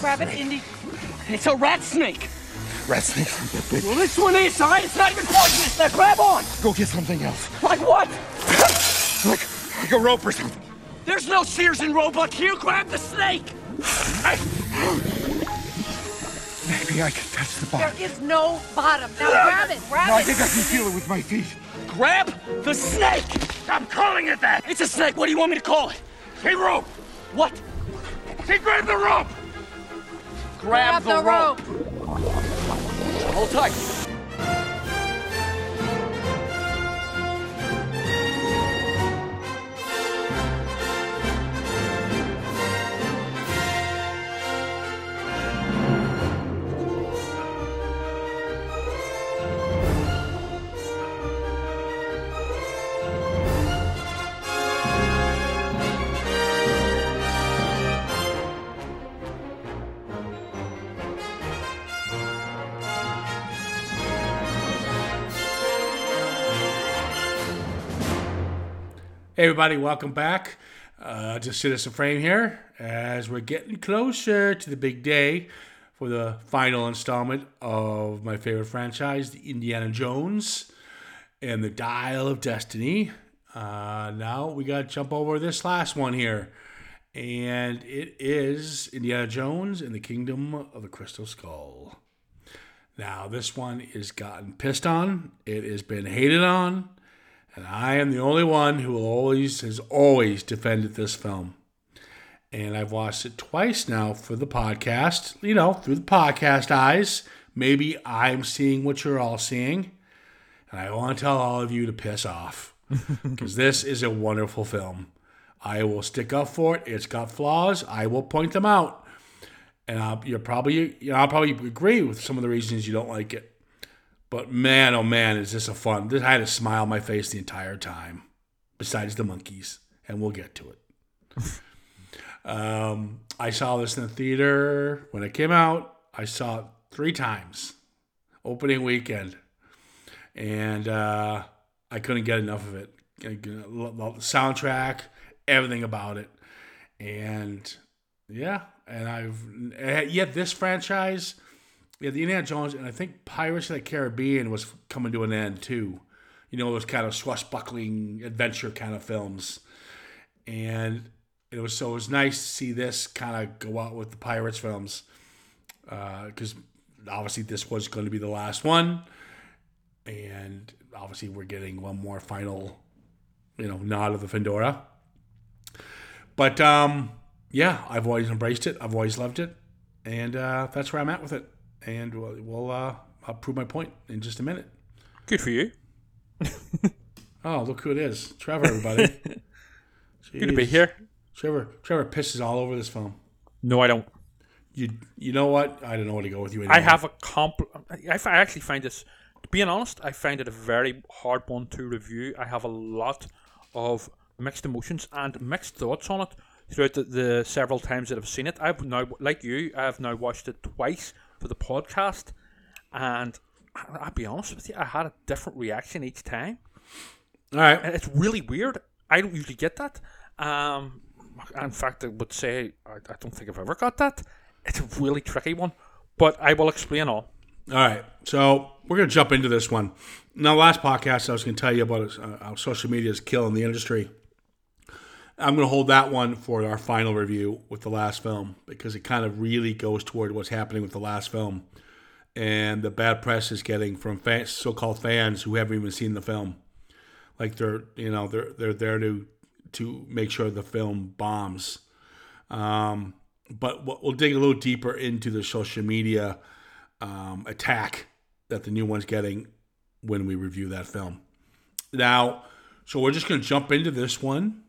Grab it, Indy. It's a rat snake. Rat snakes aren't that big. Well, this one is, all right? It's not even poisonous. Now grab on. Go get something else. Like what? Like, like a rope or something. There's no Sears and Roebuck here. Grab the snake. Maybe I can touch the bottom. There is no bottom. Now grab it. Grab No, I think I can feel it with my feet. Grab the snake. I'm calling it that. It's a snake. What do you want me to call it? Say rope. What? Say grab the rope. Grab, Grab the rope. Hold tight. Hey everybody, welcome back. Uh, Citizen Frame here as we're getting closer to the big day for the final installment of my favorite franchise, the Indiana Jones and the Dial of Destiny. Uh, now we got to jump over this last one here, and it is Indiana Jones and the Kingdom of the Crystal Skull. Now this one is gotten pissed on. It has been hated on. And I am the only one who will always has always defended this film. And I've watched it twice now for the podcast, you know, through the podcast eyes. Maybe I'm seeing what you're all seeing. And I want to tell all of you to piss off. Because this is a wonderful film. I will stick up for it. It's got flaws. I will point them out. And I'll, you're probably, you know, I'll probably agree with some of the reasons you don't like it. But man, oh man, is this a fun? This, I had a smile on my face the entire time, besides the monkeys, and we'll get to it. um, I saw this in the theater when it came out. I saw it three times, opening weekend, and uh, I couldn't get enough of it. I- The soundtrack, everything about it, and yeah, and I've and yet this franchise. Yeah, the Indiana Jones and I think Pirates of the Caribbean was coming to an end too. You know, those kind of swashbuckling adventure kind of films, and it was so it was nice to see this kind of go out with the Pirates films because obviously this was going to be the last one, and obviously we're getting one more final, you know, nod of the Fedora. But um, yeah, I've always embraced it. I've always loved it, and uh, that's where I'm at with it. And we'll, we'll uh, I'll prove my point in just a minute. Good for you. Oh, look who it is, Trevor, everybody. Good to be here. Trevor, Trevor pisses all over this film. No, I don't. You, you know what? I don't know where to go with you anymore. I have a comp. I actually find this, to being honest, I find it a very hard one to review. I have a lot of mixed emotions and mixed thoughts on it throughout the, the several times that I've seen it. I've now, like you, I have now watched it twice for the podcast, and I'll be honest with you, I had a different reaction each time. All right. And it's really weird. I don't usually get that. Um, in fact, I would say I, I don't think I've ever got that. It's a really tricky one, but I will explain all. All right, so we're gonna jump into this one. Now, last podcast I was gonna tell you about uh, how social media is killing the industry. I'm gonna hold that one for our final review with the last film because it kind of really goes toward what's happening with the last film and the bad press is getting from fans, so-called fans who haven't even seen the film. Like they're you know they're they're there to to make sure the film bombs. Um, but we'll dig a little deeper into the social media um, attack that the new one's getting when we review that film. Now, so we're just going to jump into this one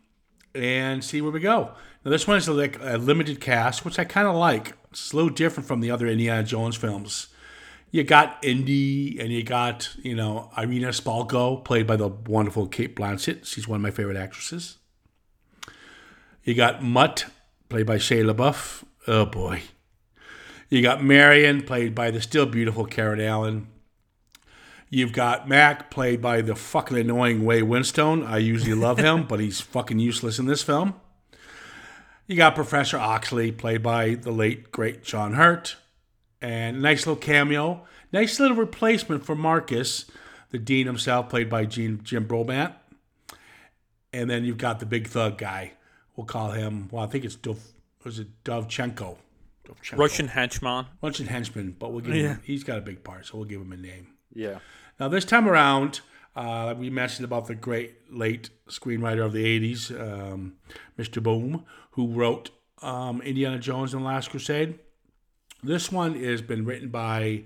and see where we go. Now, this one is like a limited cast, which I kind of like. It's a little different from the other Indiana Jones films. You got Indy and you got, you know, Irina Spalko, played by the wonderful Cate Blanchett. She's one of my favorite actresses. You got Mutt, played by Shia LaBeouf. Oh boy. You got Marion, played by the still beautiful Karen Allen. You've got Mac, played by the fucking annoying Ray Winstone. I usually love him, but he's fucking useless in this film. You got Professor Oxley, played by the late great John Hurt, and nice little cameo, nice little replacement for Marcus, the dean himself, played by Gene, Jim Broadbent. And then you've got the big thug guy. We'll call him. Well, I think it's Dov. Was it Dovchenko? Dovchenko. Russian henchman. Russian henchman, but we'll give Yeah. him. He's got a big part, so we'll give him a name. Yeah. Now, this time around, uh, we mentioned about the great late screenwriter of the 80s, um, Mr. Boam, who wrote um, Indiana Jones and the Last Crusade. This one has been written by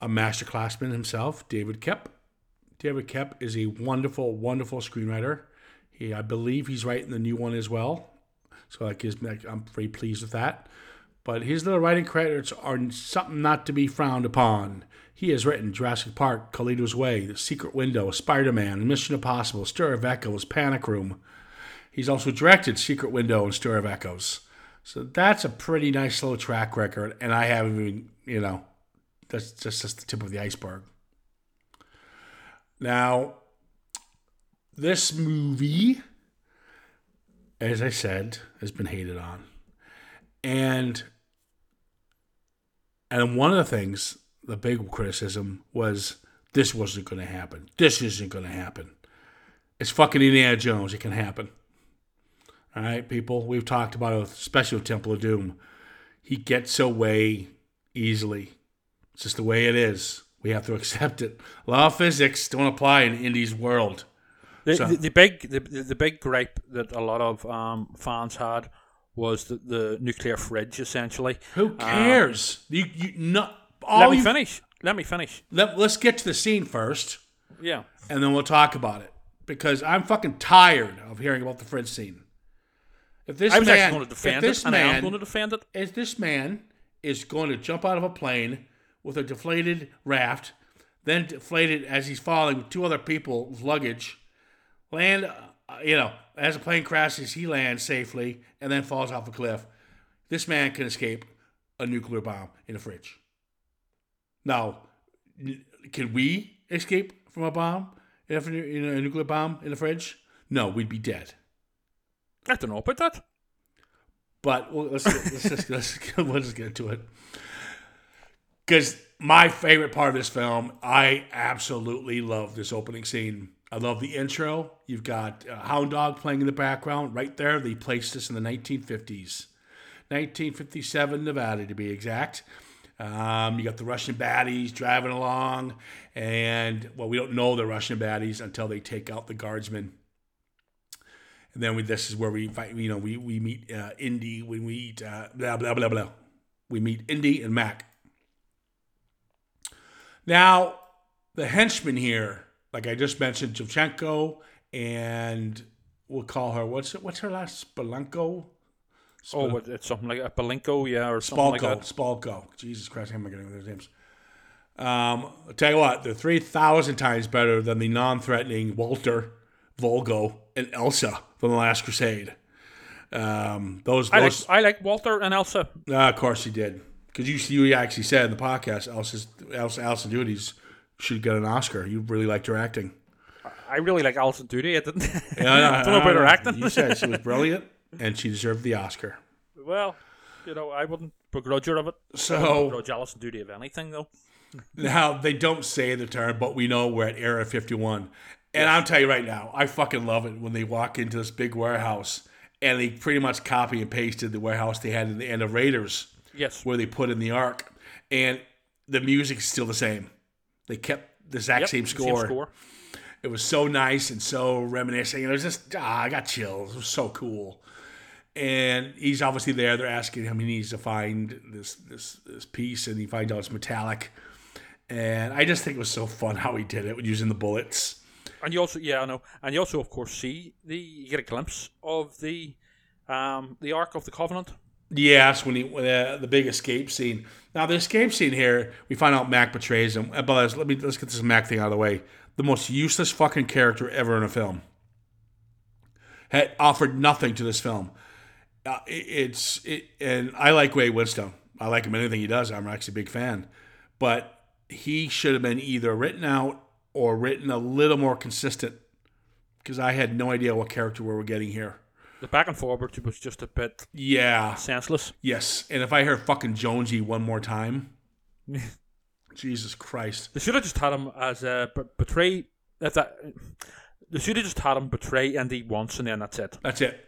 a master classman himself, David Koepp. David Koepp is a wonderful, wonderful screenwriter. He, I believe he's writing the new one as well. So that gives me, I'm very pleased with that. But his little writing credits are something not to be frowned upon. He has written Jurassic Park, Carlito's Way, The Secret Window, Spider Man, Mission Impossible, Stir of Echoes, Panic Room. He's also directed Secret Window and Stir of Echoes. So that's a pretty nice little track record. And I haven't even, you know, that's just, just the tip of the iceberg. Now, this movie, as I said, has been hated on. And and one of the things, the big criticism was this wasn't going to happen. This isn't going to happen. It's fucking Indiana Jones. It can happen. All right, people. We've talked about it, especially with Temple of Doom. He gets away easily. It's just the way it is. We have to accept it. Law of physics don't apply in Indy's world. The, So- the, the big the, the big gripe that a lot of um, fans had was the, the nuclear fridge, essentially. Who um, cares? you, you not all Let me finish. Let me finish. Let, let's get to the scene first. Yeah. and then we'll talk about it because I'm fucking tired of hearing about the fridge scene. If this I was man, actually going to if defend this it, and I am man, going to defend it. if this man is going to jump out of a plane with a deflated raft, then deflated as he's falling with two other people's luggage, land, Uh, you know, as the plane crashes, he lands safely and then falls off a cliff. This man can escape a nuclear bomb in a fridge. Now, can we escape from a bomb in a, in a nuclear bomb in a fridge? No, we'd be dead. I don't know about that. But well, let's let's just let's, let's just get to it. Because my favorite part of this film, I absolutely love this opening scene. I love the intro. You've got uh, Hound Dog playing in the background right there. They placed this in the 1950s, 1957 Nevada to be exact. Um, you got the Russian baddies driving along, and well, we don't know the Russian baddies until they take out the guardsmen and then we, this is where we fight, you know we we meet uh, Indy when we eat uh, blah blah blah blah. We meet Indy and Mac. Now the henchmen here, like I just mentioned, Jevchenko and we'll call her what's it? What's her last Spalenko? Oh, it's something like a Balinko, yeah, or something like Spalko. that. Spalko. Jesus Christ, how am I getting with those names? Um, I'll tell you what, they're 3,000 times better than the non threatening Walter, Volgo, and Elsa from The Last Crusade. Um, those, I like, I like Walter and Elsa. uh, of course he did. Because you, you actually said in the podcast, Elsa's, Elsa, Elsa Duties should get an Oscar. You really liked her acting. I really like Alison Doody. I didn't, Yeah, I know, don't know about her acting. You said she was brilliant, and she deserved the Oscar. well, you know, I wouldn't begrudge her of it. So- begrudge Alison Doody of anything, though. Now they don't say the term, but we know we're at Area 51. And I'll tell you right now, I fucking love it when they walk into this big warehouse and they pretty much copy and pasted the warehouse they had in the end of Raiders, Yes. where they put in the Ark. and the music's still the same. They kept the exact Yep, same, the score. It was so nice and so reminiscing. It was just ah, I got chills. It was so cool. And he's obviously there. They're asking him. He needs to find this this this piece, and he finds out it's metallic. And I just think it was so fun how he did it using the bullets. And you also, yeah, I know. And you also, of course, see the you get a glimpse of the um the Ark of the Covenant. Yes, when he when, uh, the big escape scene. Now the escape scene here, we find out Mac betrays him. Uh, But let's, let me let's get this Mac thing out of the way. The most useless fucking character ever in a film. Had offered nothing to this film. Uh, it, it's it, and I like Ray Winstone. I like him in anything he does. I'm actually a big fan, but he should have been either written out or written a little more consistent because I had no idea what character we were getting here. The back and forward was just a bit Yeah. senseless. Yes. And if I hear fucking Jonesy one more time, Jesus Christ. They should have just had him as a b- betray. If that, they should have just had him betray Andy once, and then that's it. That's it.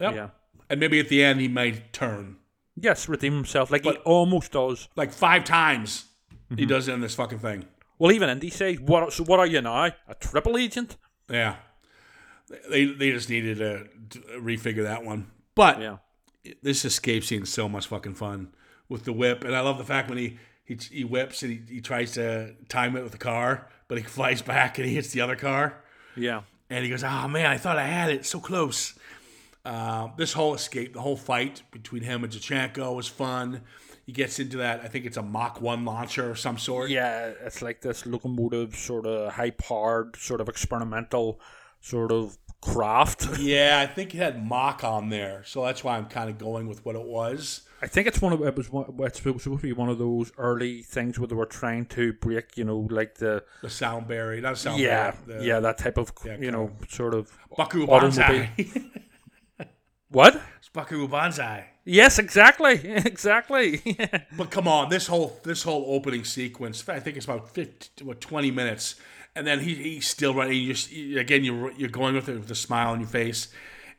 Yep. Yeah. And maybe at the end he might turn. Yes, redeem himself like he almost does. Like five times Mm-hmm. he does it in this fucking thing. Well, even Indy says, "What? So what are you now? A triple agent?" Yeah. They they just needed to, to refigure that one. But Yeah. this escape scene is so much fucking fun with the whip, and I love the fact when he he, he whips and he, he tries to time it with the car, but he flies back and he hits the other car, Yeah. and he goes, "Oh man, I thought I had it, so close." Uh, this whole escape, the whole fight between him and Jachenko was fun. He gets into that. I think it's a Mach One launcher of some sort. Yeah, it's like this locomotive, sort of high powered, sort of experimental, sort of craft. Yeah, I think it had mock on there, so that's why I'm kind of going with what it was. I think it's one of it was one, it's supposed to be one of those early things where they were trying to break, you know, like the The sound barrier, not sound yeah, barrier. the yeah, that type of yeah, you know, sort of Baku. Banzai. What? it's Baku Banzai. Yes, exactly, exactly. But come on, this whole this whole opening sequence, I think it's about 50, what, 20 minutes, and then he, he's still running. You just again, you're you're going with it with a smile on your face,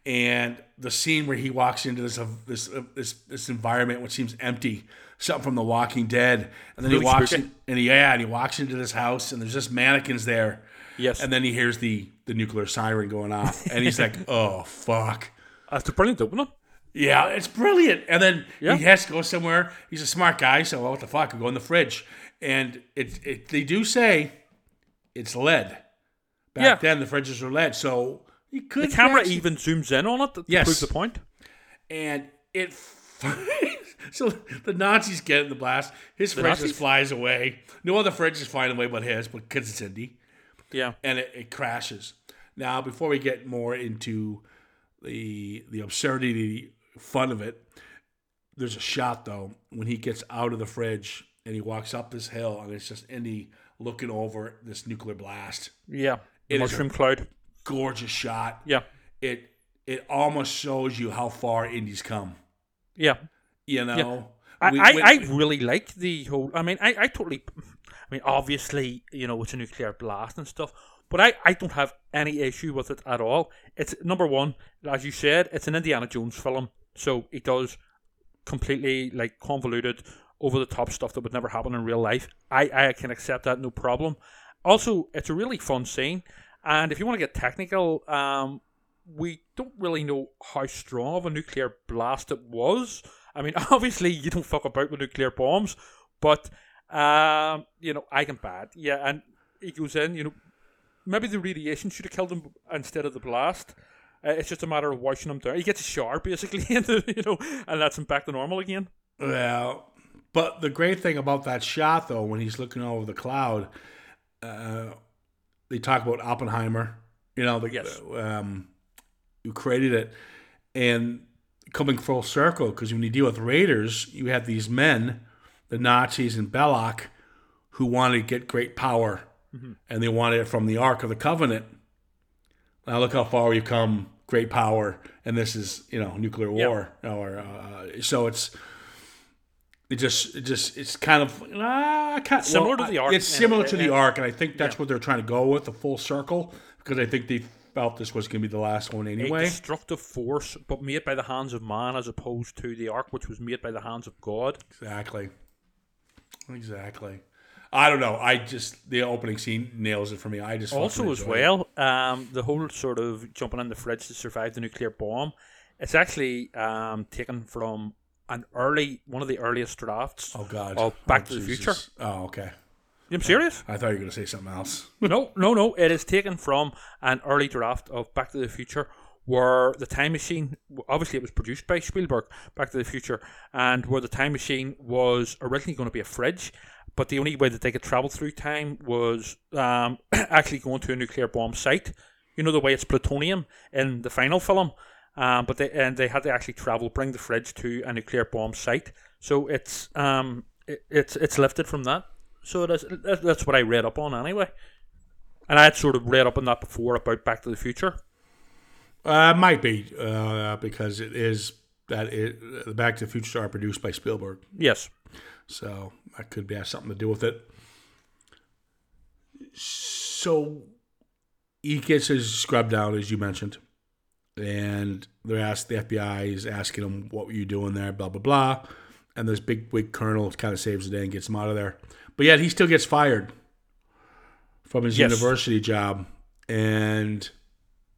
and the scene where he walks into this uh, this uh, this this environment which seems empty, something from The Walking Dead, and then Really he walks in, and he, yeah, and he walks into this house, and there's just mannequins there, yes, and then he hears the the nuclear siren going off, and he's like, oh fuck. that's a brilliant opening. Yeah, it's brilliant. And then Yeah. he has to go somewhere. He's a smart guy, so what the fuck? Go in the fridge. And it, it they do say it's lead. Back Yeah. then, the fridges were lead, so you could. The camera actually- even zooms in on it to Yes. prove the point. and it. so the Nazis get in the blast. His fridge Nazis? just flies away. No other fridge is flying away but his, but because it's Indy. Yeah, and it, it crashes. Now, before we get more into the the absurdity, the fun of it, there's a shot though when he gets out of the fridge and he walks up this hill, and it's just Indy looking over this nuclear blast. yeah. It mushroom cloud. Gorgeous shot. Yeah, It it almost shows you how far Indy's come. yeah. You know, I, We- I, when- I really like the whole. I mean, I, I totally. I mean, obviously, you know, it's a nuclear blast and stuff, but I, I don't have any issue with it at all. It's number one, as you said, it's an Indiana Jones film, so it does completely like convoluted, over the top stuff that would never happen in real life. I, I can accept that, no problem. Also, it's a really fun scene, and if you want to get technical, um, we don't really know how strong of a nuclear blast it was. I mean, obviously, you don't fuck about with nuclear bombs, but um, you know, I can bad, yeah. And he goes in, you know, maybe the radiation should have killed him instead of the blast. Uh, it's just a matter of washing him down. He gets a shower basically, and you know, and that's him back to normal again. Well, but the great thing about that shot, though, when he's looking over the cloud, uh, they talk about Oppenheimer, you know, the, Yes. um, who created it, and coming full circle, because when you deal with raiders, you have these men, the Nazis and Belloq, who wanted to get great power, and they wanted it from the Ark of the Covenant. Now look how far we've come, great power, and this is you know nuclear war, or uh, so it's it just it just it's kind of uh, kind, Similar to the ark. It's similar to and- the and- Ark, and I think that's what they're trying to go with the full circle because I think they felt this was going to be the last one A anyway. destructive force, but made by the hands of man, as opposed to the ark, which was made by the hands of God. Exactly. Exactly. I don't know. I just the opening scene nails it for me. I just also as well um, the whole sort of jumping in the fridge to survive the nuclear bomb it's actually um, taken from an early one of the earliest drafts Oh God. of Back Oh, to the Jesus. Future. Oh okay. I'm serious I thought you were going to say something else. no no no it is taken from an early draft of Back to the Future where the time machine obviously it was produced by Spielberg Back to the Future and where the time machine was originally going to be a fridge but the only way that they could travel through time was um, actually going to a nuclear bomb site you know the way it's plutonium in the final film um, but they and they had to actually travel bring the fridge to a nuclear bomb site. So it's um it, it's it's lifted from that. So it is, that's what I read up on anyway. And I had sort of read up on that before about Back to the Future. Uh, might be uh, because it is that it the Back to the Future are produced by Spielberg, Yes. so that could be have something to do with it. So he gets his scrub down, as you mentioned, and they're asked the FBI is asking him what were you doing there, blah blah blah, and this big wig colonel kind of saves the day and gets him out of there, but yet he still gets fired from his Yes. university job, and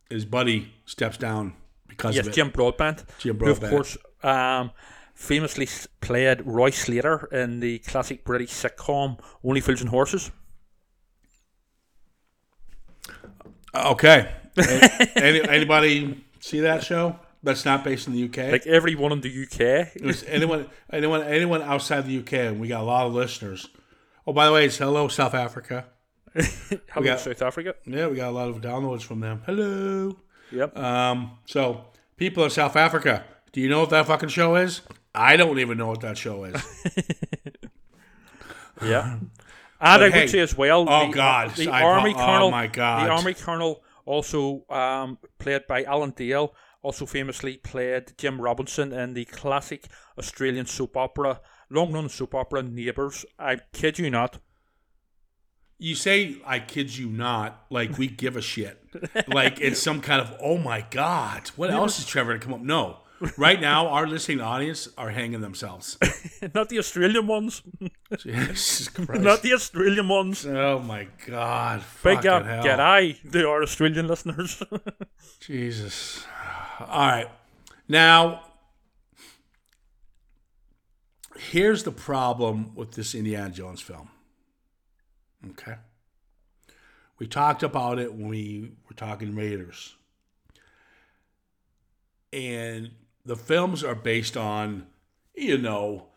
his buddy steps down because Yes, of it. Jim Broadbent. Jim Broadbent, Who, of course, um, famously played Roy Slater in the classic British sitcom Only Fools and Horses. Okay. Any, anybody see that show? That's not based in the UK. Like everyone in the UK. Anyone, anyone, anyone outside the UK, and we got a lot of listeners. Oh, by the way, it's hello South Africa. Hello, got- South Africa. Yeah, we got a lot of downloads from them. Hello. Yep. Um, so people in South Africa, do you know what that fucking show is? I don't even know what that show is. Yeah. And I hey, would say as well, oh the, God, the I- army oh colonel, my God. the army colonel, also um, played by Alan Dale, also famously played Jim Robinson in the classic Australian soap opera, long-running soap opera Neighbours. I kid you not. You say, I kid you not, like we give a shit. Like it's some kind of, oh my God, what else is Trevor to come up? No. Right now, our listening audience are hanging themselves. not the Australian ones. Jesus Christ. not the Australian ones. oh my God. Big up, hell. get I. They are Australian listeners. Jesus. All right. Now, here's the problem with this Indiana Jones film. Okay. We talked about it when we were talking Raiders. And the films are based on, you know,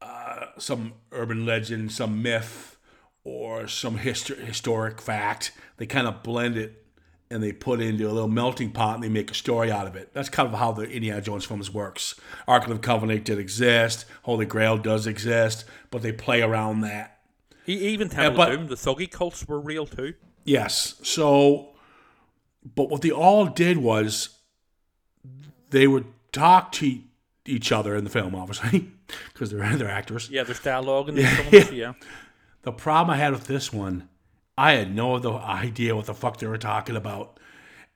uh, some urban legend, some myth, or some histo- historic fact. They kind of blend it and they put it into a little melting pot and they make a story out of it. That's kind of how the Indiana Jones films works. Ark of the Covenant did exist, Holy Grail does exist, but they play around that. Even Temple but- Doom, the Thuggee cults were real too. Yes. So, but what they all did was they would talk to each other in the film, obviously, because they're they're actors. Yeah, there's dialogue in these films. Yeah. The problem I had with this one, I had no idea what the fuck they were talking about.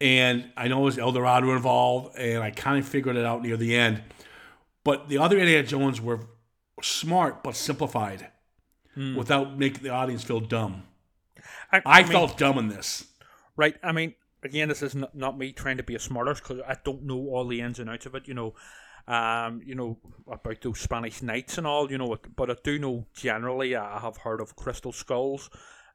And I know it was El Dorado involved, and I kind of figured it out near the end. But the other Indiana Jones were smart but simplified hmm. without making the audience feel dumb. I, I, mean, felt dumb in this. right. I mean, again, this is not, not me trying to be a smarter because I don't know all the ins and outs of it. You know, um, you know about those Spanish Knights and all. You know, but I do know generally. I have heard of crystal skulls.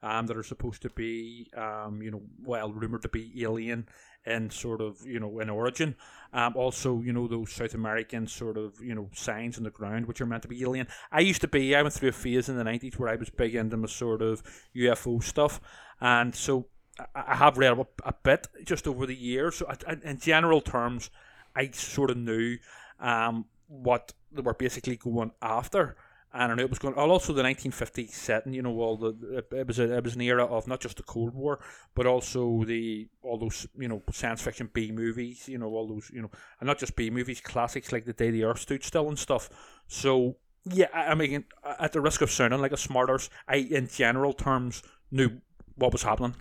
Um, that are supposed to be, um, you know, well, rumored to be alien in sort of, you know, in origin. Um, also, you know, those South American sort of, you know, signs in the ground which are meant to be alien. I used to be, I went through a phase in the 90s where I was big into my sort of UFO stuff. And so I, have read a, a bit just over the years. So I- in general terms, I sort of knew um, what they were basically going after. And I knew it was going. Also, the 1950s setting. You know, all the it was a, it was an era of not just the Cold War, but also the all those you know science fiction B movies. You know, all those you know, and not just B movies, classics like The Day the Earth Stood Still and stuff. So yeah, I, I mean, at the risk of sounding like a smarters, I in general terms knew what was happening.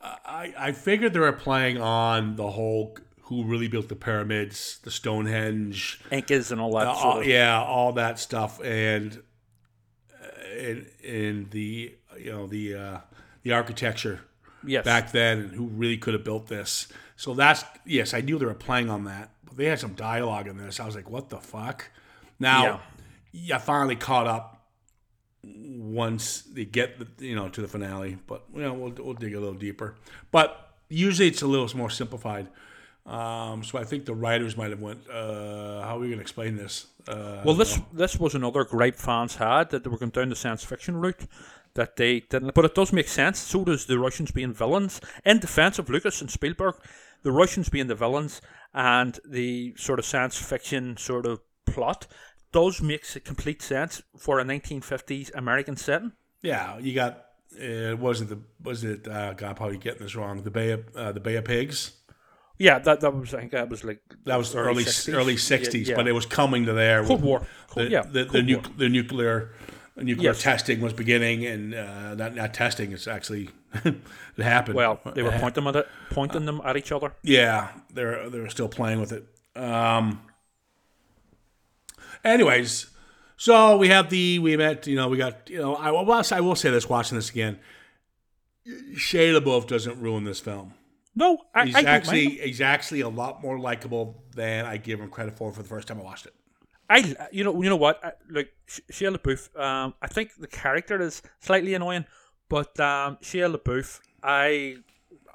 I, I figured they were playing on the whole who really built the pyramids, the Stonehenge, Incas and all that. Uh, all- yeah, all that stuff, and uh, in in the you know the uh, the architecture yes. back then, and who really could have built this. So that's yes, I knew they were playing on that, but they had some dialogue in this. I was like, what the fuck? Now, yeah, I finally caught up once they get you know to the finale, but you know we'll we'll dig a little deeper. But usually it's a little more simplified. Um, so I think the writers might have went, uh, "How are we going to explain this?" Uh, Well, this this was another gripe fans had that they were going down the science fiction route. That they didn't, but it does make sense. So does the Russians being villains. In defense of Lucas and Spielberg, the Russians being the villains and the sort of science fiction sort of plot does make complete sense for a 1950s American setting. yeah, you got. Uh, it wasn't the was it? Uh, God, probably getting this wrong. The Bay of uh, the Bay of Pigs. Yeah, that that was I think that was like That was early 60s. early '60s, yeah. but it was coming to there. Cold War. Cold, The, yeah, the, the, nu- War. the nuclear nuclear Yes. testing was beginning, and uh, not not testing. It's actually it happened. Well, they were pointing them at it, pointing them at each other. Yeah, they're they're still playing with it. Um. Anyways, so we have the we met. You know, we got. You know, I will I will say this. Watching this again, Shia LaBeouf doesn't ruin this film. No, I, He's I actually he's actually a lot more likable than I give him credit for for the first time I watched it. I you know you know what I, like Sh- Shia LaBeouf. Um, I think the character is slightly annoying, but um, Shia LaBeouf, I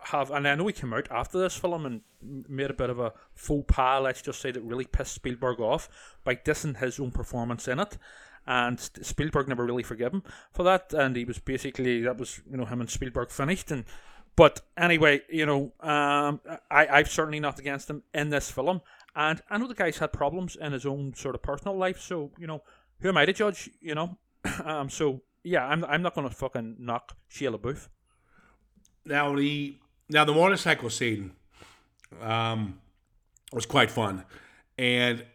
have, and I know he came out after this film and made a bit of a faux pas. Let's just say that really pissed Spielberg off by dissing his own performance in it. And Spielberg never really forgave him for that, and he was basically that was you know him and Spielberg finished. And but anyway, you know, um, I I'm certainly not against him in this film, and I know the guy's had problems in his own sort of personal life. So you know, who am I to judge? You know, um, so yeah, I'm I'm not going to fucking knock Shia LaBeouf. Now the now the motorcycle scene um, was quite fun, and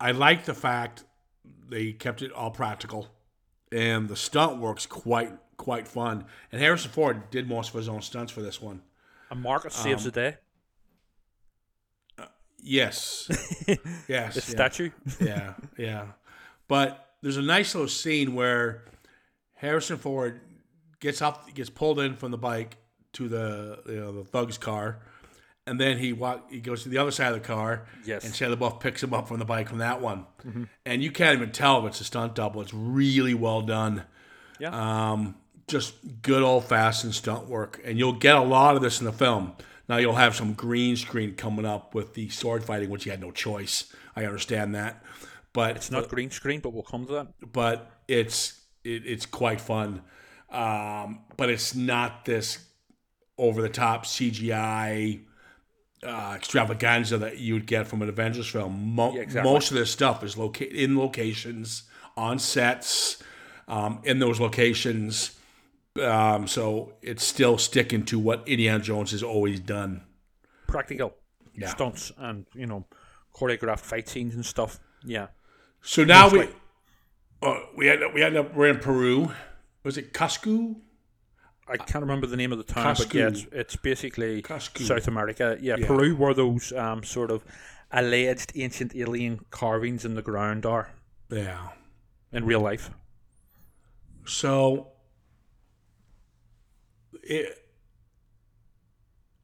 I like the fact they kept it all practical, and the stunt works quite quite fun. And Harrison Ford did most of his own stunts for this one. And Marcus saves Um, the day. Yes, yes, The statue. yeah, yeah. But there's a nice little scene where Harrison Ford gets off, gets pulled in from the bike to the you know the thug's car, and then he walk, he goes to the other side of the car. Yes. And Shia LaBeouf picks him up from the bike from that one, and you can't even tell if it's a stunt double. It's really well done. Yeah. Um, just good old fashioned stunt work, and you'll get a lot of this in the film. Now you'll have some green screen coming up with the sword fighting, which you had no choice. I understand that, but it's not green screen, but we'll come to that. but it's it, it's quite fun. Um, but it's not this over the top CGI uh, extravaganza that you'd get from an Avengers film. Mo- Yeah, exactly. Most of this stuff is located in locations, on sets, um, in those locations. Um, so it's still sticking to what Indiana Jones has always done. Practical Yeah. stunts and you know choreographed fight scenes and stuff. Yeah. So now we uh, we had we had we're in Peru. Was it Cusco? I can't remember the name of the town, but yeah, it's, it's basically Cusco. South America. Yeah, Yeah. Peru, where those um, sort of alleged ancient alien carvings in the ground are Yeah. in real life. So it,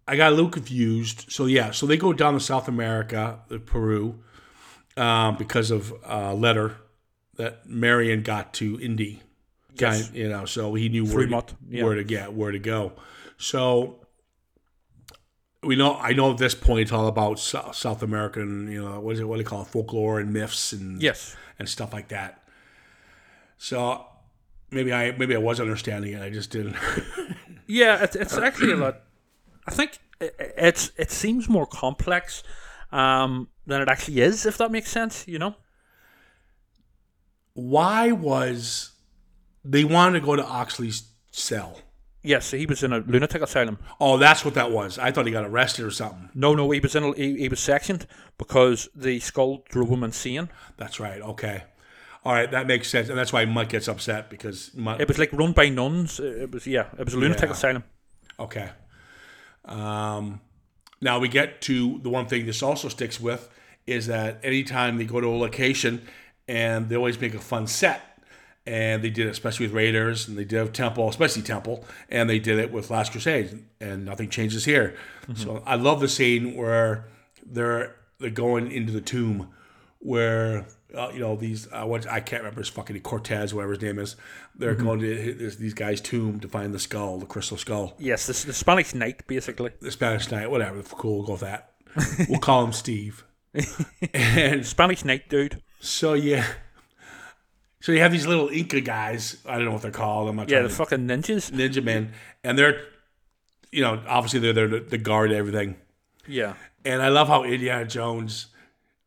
I got a little confused. So yeah, so they go down to South America, uh, Peru, um, because of a letter that Marion got to Indy. Yes. Kind- you know, so he knew where to, yeah. where to get where to go. So we know I know at this point it's all about South American, you know, what is it? What do they call it? Folklore and myths and Yes. and stuff like that. So maybe I maybe I was understanding it. I just didn't. Yeah, it, it's actually a lot. I think it, it's it seems more complex um, than it actually is, if that makes sense. You know. Why was they wanted to go to Oxley's cell? Yes, he was in a lunatic asylum. Oh, that's what that was. I thought he got arrested or something. No, no, he was in. A, he, he was sectioned because the skull drove him insane. That's right. Okay. All right, that makes sense, and that's why Mike gets upset because Mutt. It was like run by nuns. It was yeah, it was a lunatic Yeah. asylum. Okay. Um, now we get to the one thing this also sticks with is that anytime they go to a location and they always make a fun set. And they did it especially with Raiders and they did with Temple, especially Temple, and they did it with Last Crusade, and nothing changes here. So I love the scene where they're they're going into the tomb, where uh, you know these uh, what I can't remember his fucking Cortez, whatever his name is. They're going to this, these guys' tomb to find the skull, the crystal skull Yes, the, the Spanish Knight basically. the Spanish Knight, whatever. Cool, we'll go with that. We'll call him Steve. and Spanish Knight dude. so yeah, so you have these little Inca guys. I don't know what they're called. I'm not Yeah, the to fucking ninjas. ninja men, and they're, you know, obviously they're there to, to guard everything. Yeah. And I love how Indiana Jones,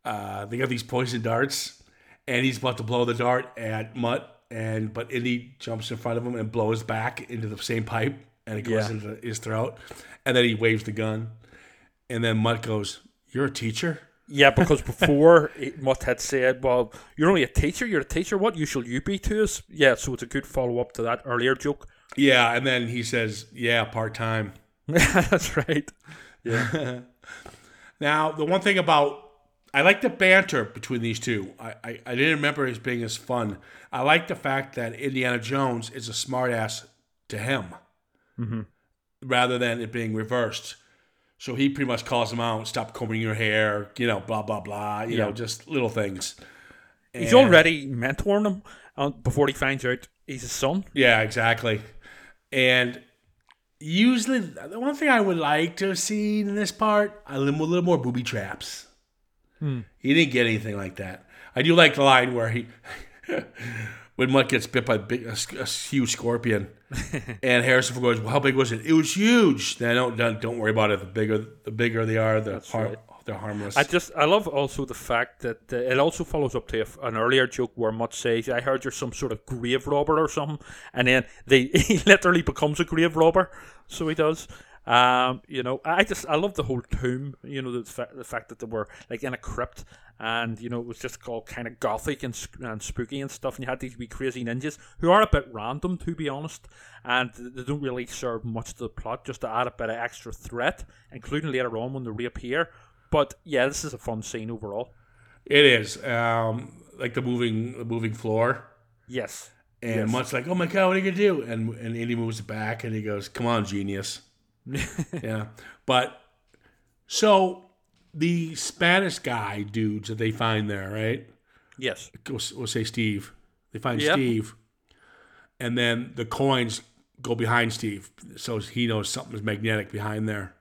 uh, they got these poison darts, and he's about to blow the dart at Mutt, and but Indy jumps in front of him and blows back into the same pipe, and it goes Yeah. into his throat, and then he waves the gun, And then Mutt goes, "You're a teacher." Yeah, because before it, Mutt had said, "Well, you're only a teacher. You're a teacher. What use shall you be to us?" Yeah, so it's a good follow up to that earlier joke. Yeah, and then he says, "Yeah, part time." That's right. Yeah, Now, the one thing about I like the banter between these two. I, I, I didn't remember it being as fun. I like the fact that Indiana Jones is a smartass to him, mm-hmm. rather than it being reversed. So he pretty much calls him out, "Stop combing your hair," you know, blah blah blah. You know, just little things. he's And- already mentoring him uh, before he finds out he's his son. Yeah, exactly. And usually, the one thing I would like to have seen in this part, a little, a little more booby traps. He didn't get anything like that. I do like the line where he, when Mutt gets bit by a, big, a, a huge scorpion, and Harrison goes, well, "How big was it? It was huge." Then don't don't, don't worry about it. The bigger the bigger they are, the har- right. they're harmless. I just I love also the fact that uh, it also follows up to an earlier joke where Mutt says, "I heard you're some sort of grave robber or something," and then they he literally becomes a grave robber. So he does. Um, you know, I just I love the whole tomb. You know, the, fa- the fact that they were like in a crypt, and you know it was just called kind of gothic and, and spooky and stuff. And you had these wee crazy ninjas who are a bit random, to be honest, and they don't really serve much to the plot, just to add a bit of extra threat, including later on when they reappear. But yeah, this is a fun scene overall. it is um, like the moving the moving floor. Yes. And Yes. Mutt's like, "Oh my god, what are you gonna do?" And and Indy moves back, and he goes, "Come on, genius." yeah, but so the Spanish guy dudes that they find there, right? Yes. We'll, we'll say Steve. They find Yep. Steve, and then the coins go behind Steve, so he knows something is magnetic behind there.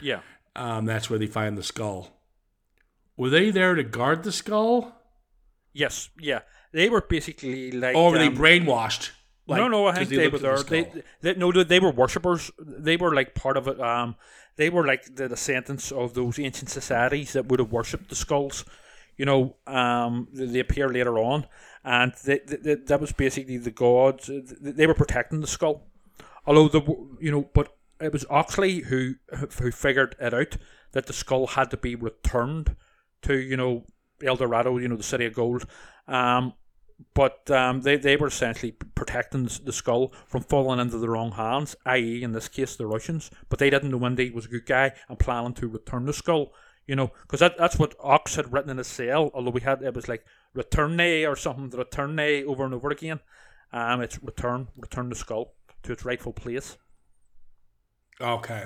Yeah. Um, that's where they find the skull. Were they there to guard the skull, Yes. Yeah. They were basically like. or were they um, brainwashed? Like, no, no, I think they, were. They, they, no, they, they were worshippers. They were like part of it. Um, they were like the descendants of those ancient societies that would have worshipped the skulls. You know, um, they, appear later on, and they, they, they- that was basically the gods. They were protecting the skull. Although the you know, but it was Oxley who who figured it out that the skull had to be returned to you know El Dorado, you know the city of gold. Um, but um, they, they were essentially protecting the, skull from falling into the wrong hands, i.e., in this case, the Russians. But they didn't know Indy was a good guy and planning to return the skull. You know, because that, that's what Ox had written in his cell. Although we had it was like return or something, return over and over again. Um, it's return, return the skull to its rightful place. Okay.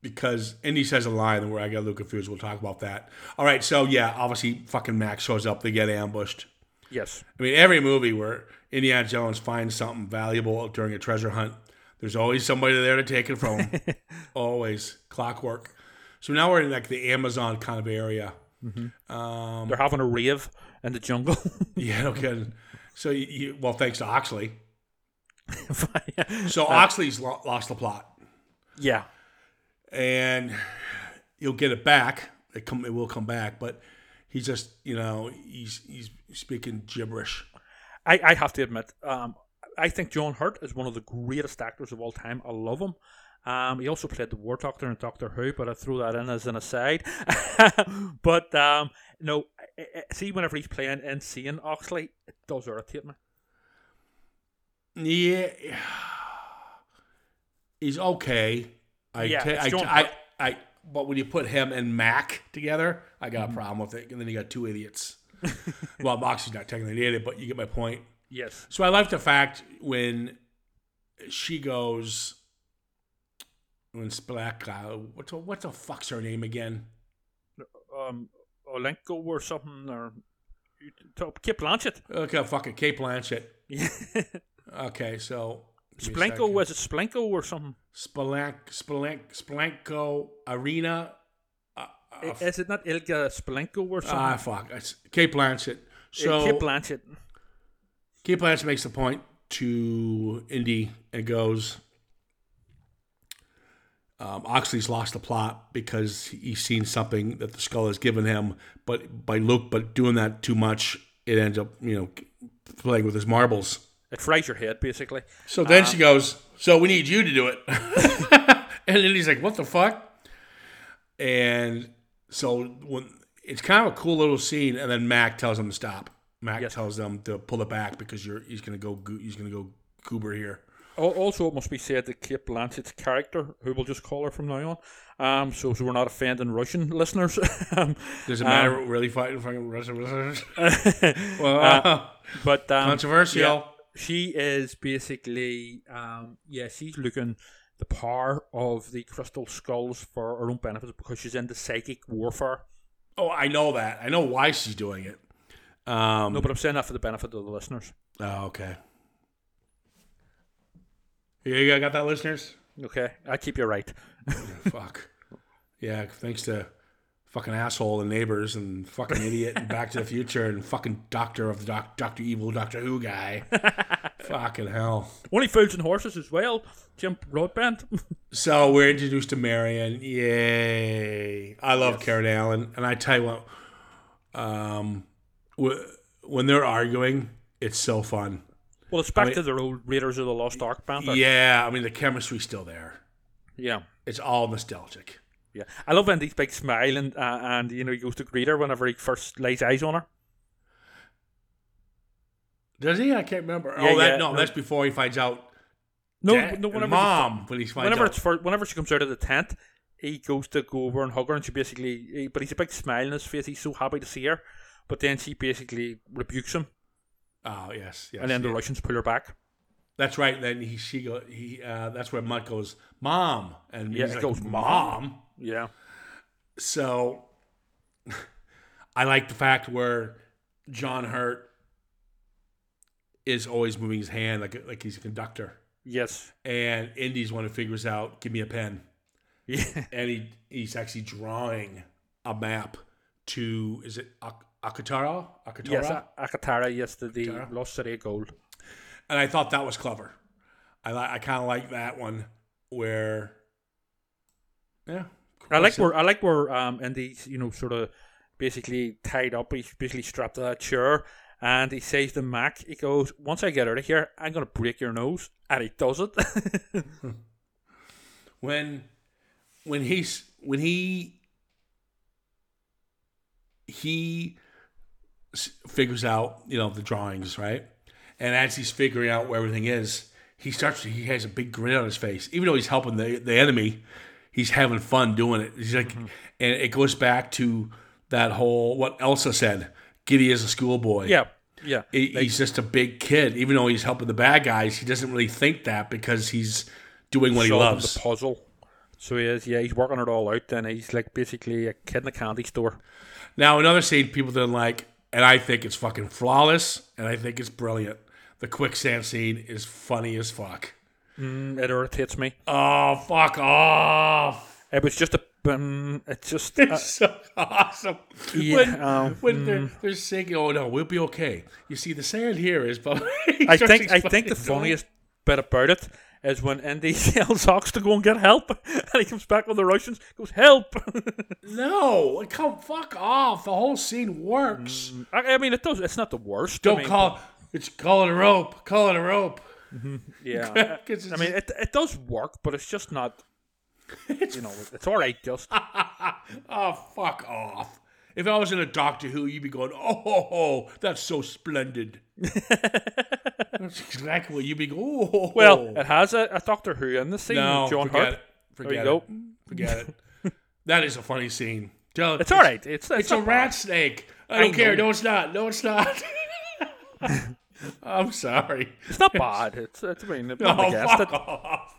Because Indy says a line where I get a little confused. We'll talk about that. All right. So, yeah, obviously, fucking Max shows up. They get ambushed. Yes, I mean, every movie where Indiana Jones finds something valuable during a treasure hunt, there's always somebody there to take it from him. always. Clockwork. So now we're in like the Amazon kind of area. Mm-hmm. Um, they're having a rave in the jungle. Yeah, no kidding. So, you, you, well, thanks to Oxley. So, uh, Oxley's lo- lost the plot. yeah, and you'll get it back. It come, it will come back, but he's just, you know, he's he's speaking gibberish. I, I have to admit, um, I think John Hurt is one of the greatest actors of all time. I love him. Um, he also played the War Doctor in Doctor Who, but I throw that in as an aside. but um, no, I- I- see, whenever he's playing Insane Oxley, it does irritate me. Yeah, he's okay. I, Yeah, ta- I, John I, Hurt. I, but when you put him and Mac together, I got a problem with it. And then you got two idiots. well, Moxie's not technically an idiot, but you get my point. Yes. So I like the fact when she goes, when Splack, uh, what the, what the fuck's her name again? Um, Olenko or something, or Kip Blanchett. Okay, fucking Cate Blanchett. Okay, so a Splenko, was it Splenko or something? Spalank, Spalank, Spalanko Irina. Uh, uh, Is it not Ilga Splenko or something? ah, fuck. It's Cate Blanchett. So Kip Blanchett. Cate Blanchett makes the point to Indy and goes, um, Oxley's lost the plot because he's seen something that the skull has given him, but by Luke, but doing that too much, it ends up, you know, playing with his marbles. It fries your head, basically. So then she goes, So we need you to do it. and then he's like, What the fuck? And so when it's kind of a cool little scene, and then Mac tells him to stop. Mac Yes. tells them to pull it back because you're he's gonna go he's gonna go goober here. Also, it must be said that Cate Blanchett's character, who we'll just call her from now on, um, so, so we're not offending Russian listeners. um, Does it matter really fighting fucking Russian listeners? well, Uh, but um, controversial. yeah, she is basically, um, yeah, she's looking the power of the crystal skulls for her own benefits because she's into psychic warfare. Oh, I know that. I know why she's doing it. Um, No, but I'm saying that for the benefit of the listeners. oh, okay. You got that, listeners? Okay, I keep you right. Fuck. Yeah, thanks to fucking asshole and neighbors and fucking idiot and Back to the Future and fucking Doctor of the doc, Doctor Evil Doctor Who guy. fucking hell. Only fools and horses as well. Jim Broadbent. So we're introduced to Marion. Yay! I love Karen Allen, and I tell you what, um, when they're arguing, it's so fun. well, it's back mean- to their old Raiders of the Lost Ark banter. Yeah, I mean the chemistry's still there. yeah. It's all nostalgic. Yeah, I love when he's big smile and uh, and you know he goes to greet her whenever he first lays eyes on her. Does he? I can't remember. Yeah, oh, that, yeah. no, that's before he finds out. No, Dad- no, whenever mom, when he finds whenever out. it's for, whenever she comes out of the tent, he goes to go over and hug her, and she basically, he, but he's a big smile on his face. He's so happy to see her, but then she basically rebukes him, Oh yes, yes. and then the. Russians pull her back. That's right. Then he she go he uh, that's where Mutt goes, Mom, and Yeah, it like, goes, Mom. Yeah, So I like the fact where John Hurt is always moving his hand like like he's a conductor, yes, and Indy's one who figures out, give me a pen, yeah, and he he's actually drawing a map to is it Ak- Akatara? Akatara? yes. Akatara, yes, the, the Akatara. lost city of gold. and I thought that was clever. I I kind of like that one where, yeah. I like where I like where um you know sort of basically tied up. He's basically strapped to that chair, and he says to Mac, he goes, "Once I get out of here, I'm gonna break your nose," and he does it. when when he's when he he figures out you know the drawings right and as he's figuring out where everything is he starts he has a big grin on his face even though he's helping the the enemy he's having fun doing it he's like mm-hmm. and it goes back to that whole what elsa said giddy is a schoolboy yeah, yeah. he, he's just a big kid even though he's helping the bad guys he doesn't really think that because he's doing what he loves the puzzle. So he is, yeah, he's working it all out, and he's like basically a kid in a candy store. Now, another scene people didn't like, and I think it's fucking flawless, and I think it's brilliant. The quicksand scene is funny as fuck. Mm, It irritates me. Oh, fuck off! It was just a, um, it's just, uh, so awesome. yeah, when um, when they're, they're saying, "Oh no, we'll be okay." You see, the sand here is, but I think, I think the funniest bit about it is when Indy tells Ox to go and get help, and he comes back with the Russians, goes help. No, come fuck off. The whole scene works. I, I mean, it does. It's not the worst. Don't I mean, call it's call it a rope. Call it a rope. Mm-hmm. Yeah. 'Cause I mean, it, it does work, but it's just not. You know, it's all right. Just Oh, fuck off. If I was in a Doctor Who, you'd be going, oh, ho, ho, that's so splendid. that's exactly what you'd be going, oh, well, it has a, a Doctor Who in the scene. no, John forget Hurt. it. There Forget you it. go. Forget it. that is a funny scene. Tell- It's all right. It's it's, It's a rat bad. snake. I I don't care. know. No, it's not. No, it's not. I'm sorry. It's not bad. It's, it's I mean, guessed fuck off.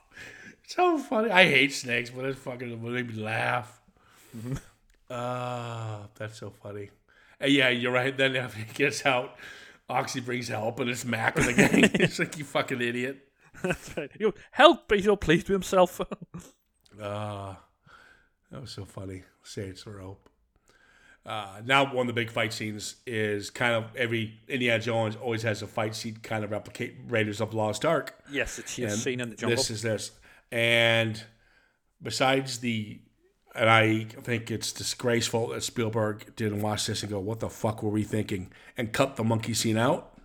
So funny. I hate snakes, but it's fucking made me laugh. Mm-hmm. Ah, that's so funny. And yeah, you're right. Then after he gets out, Oxley brings help, and it's Mac and the gang. it's like you fucking idiot. That's right. You help! He's all pleased with himself. Ah, that was so funny. Say it's a rope. Uh, now one of the big fight scenes is kind of every Indiana Jones always has a fight scene kind of replicate Raiders of Lost Ark. yes, it's his scene in the jungle. This is this. And besides the, and I think it's disgraceful that Spielberg didn't watch this and go, "What the fuck were we thinking?" and cut the monkey scene out.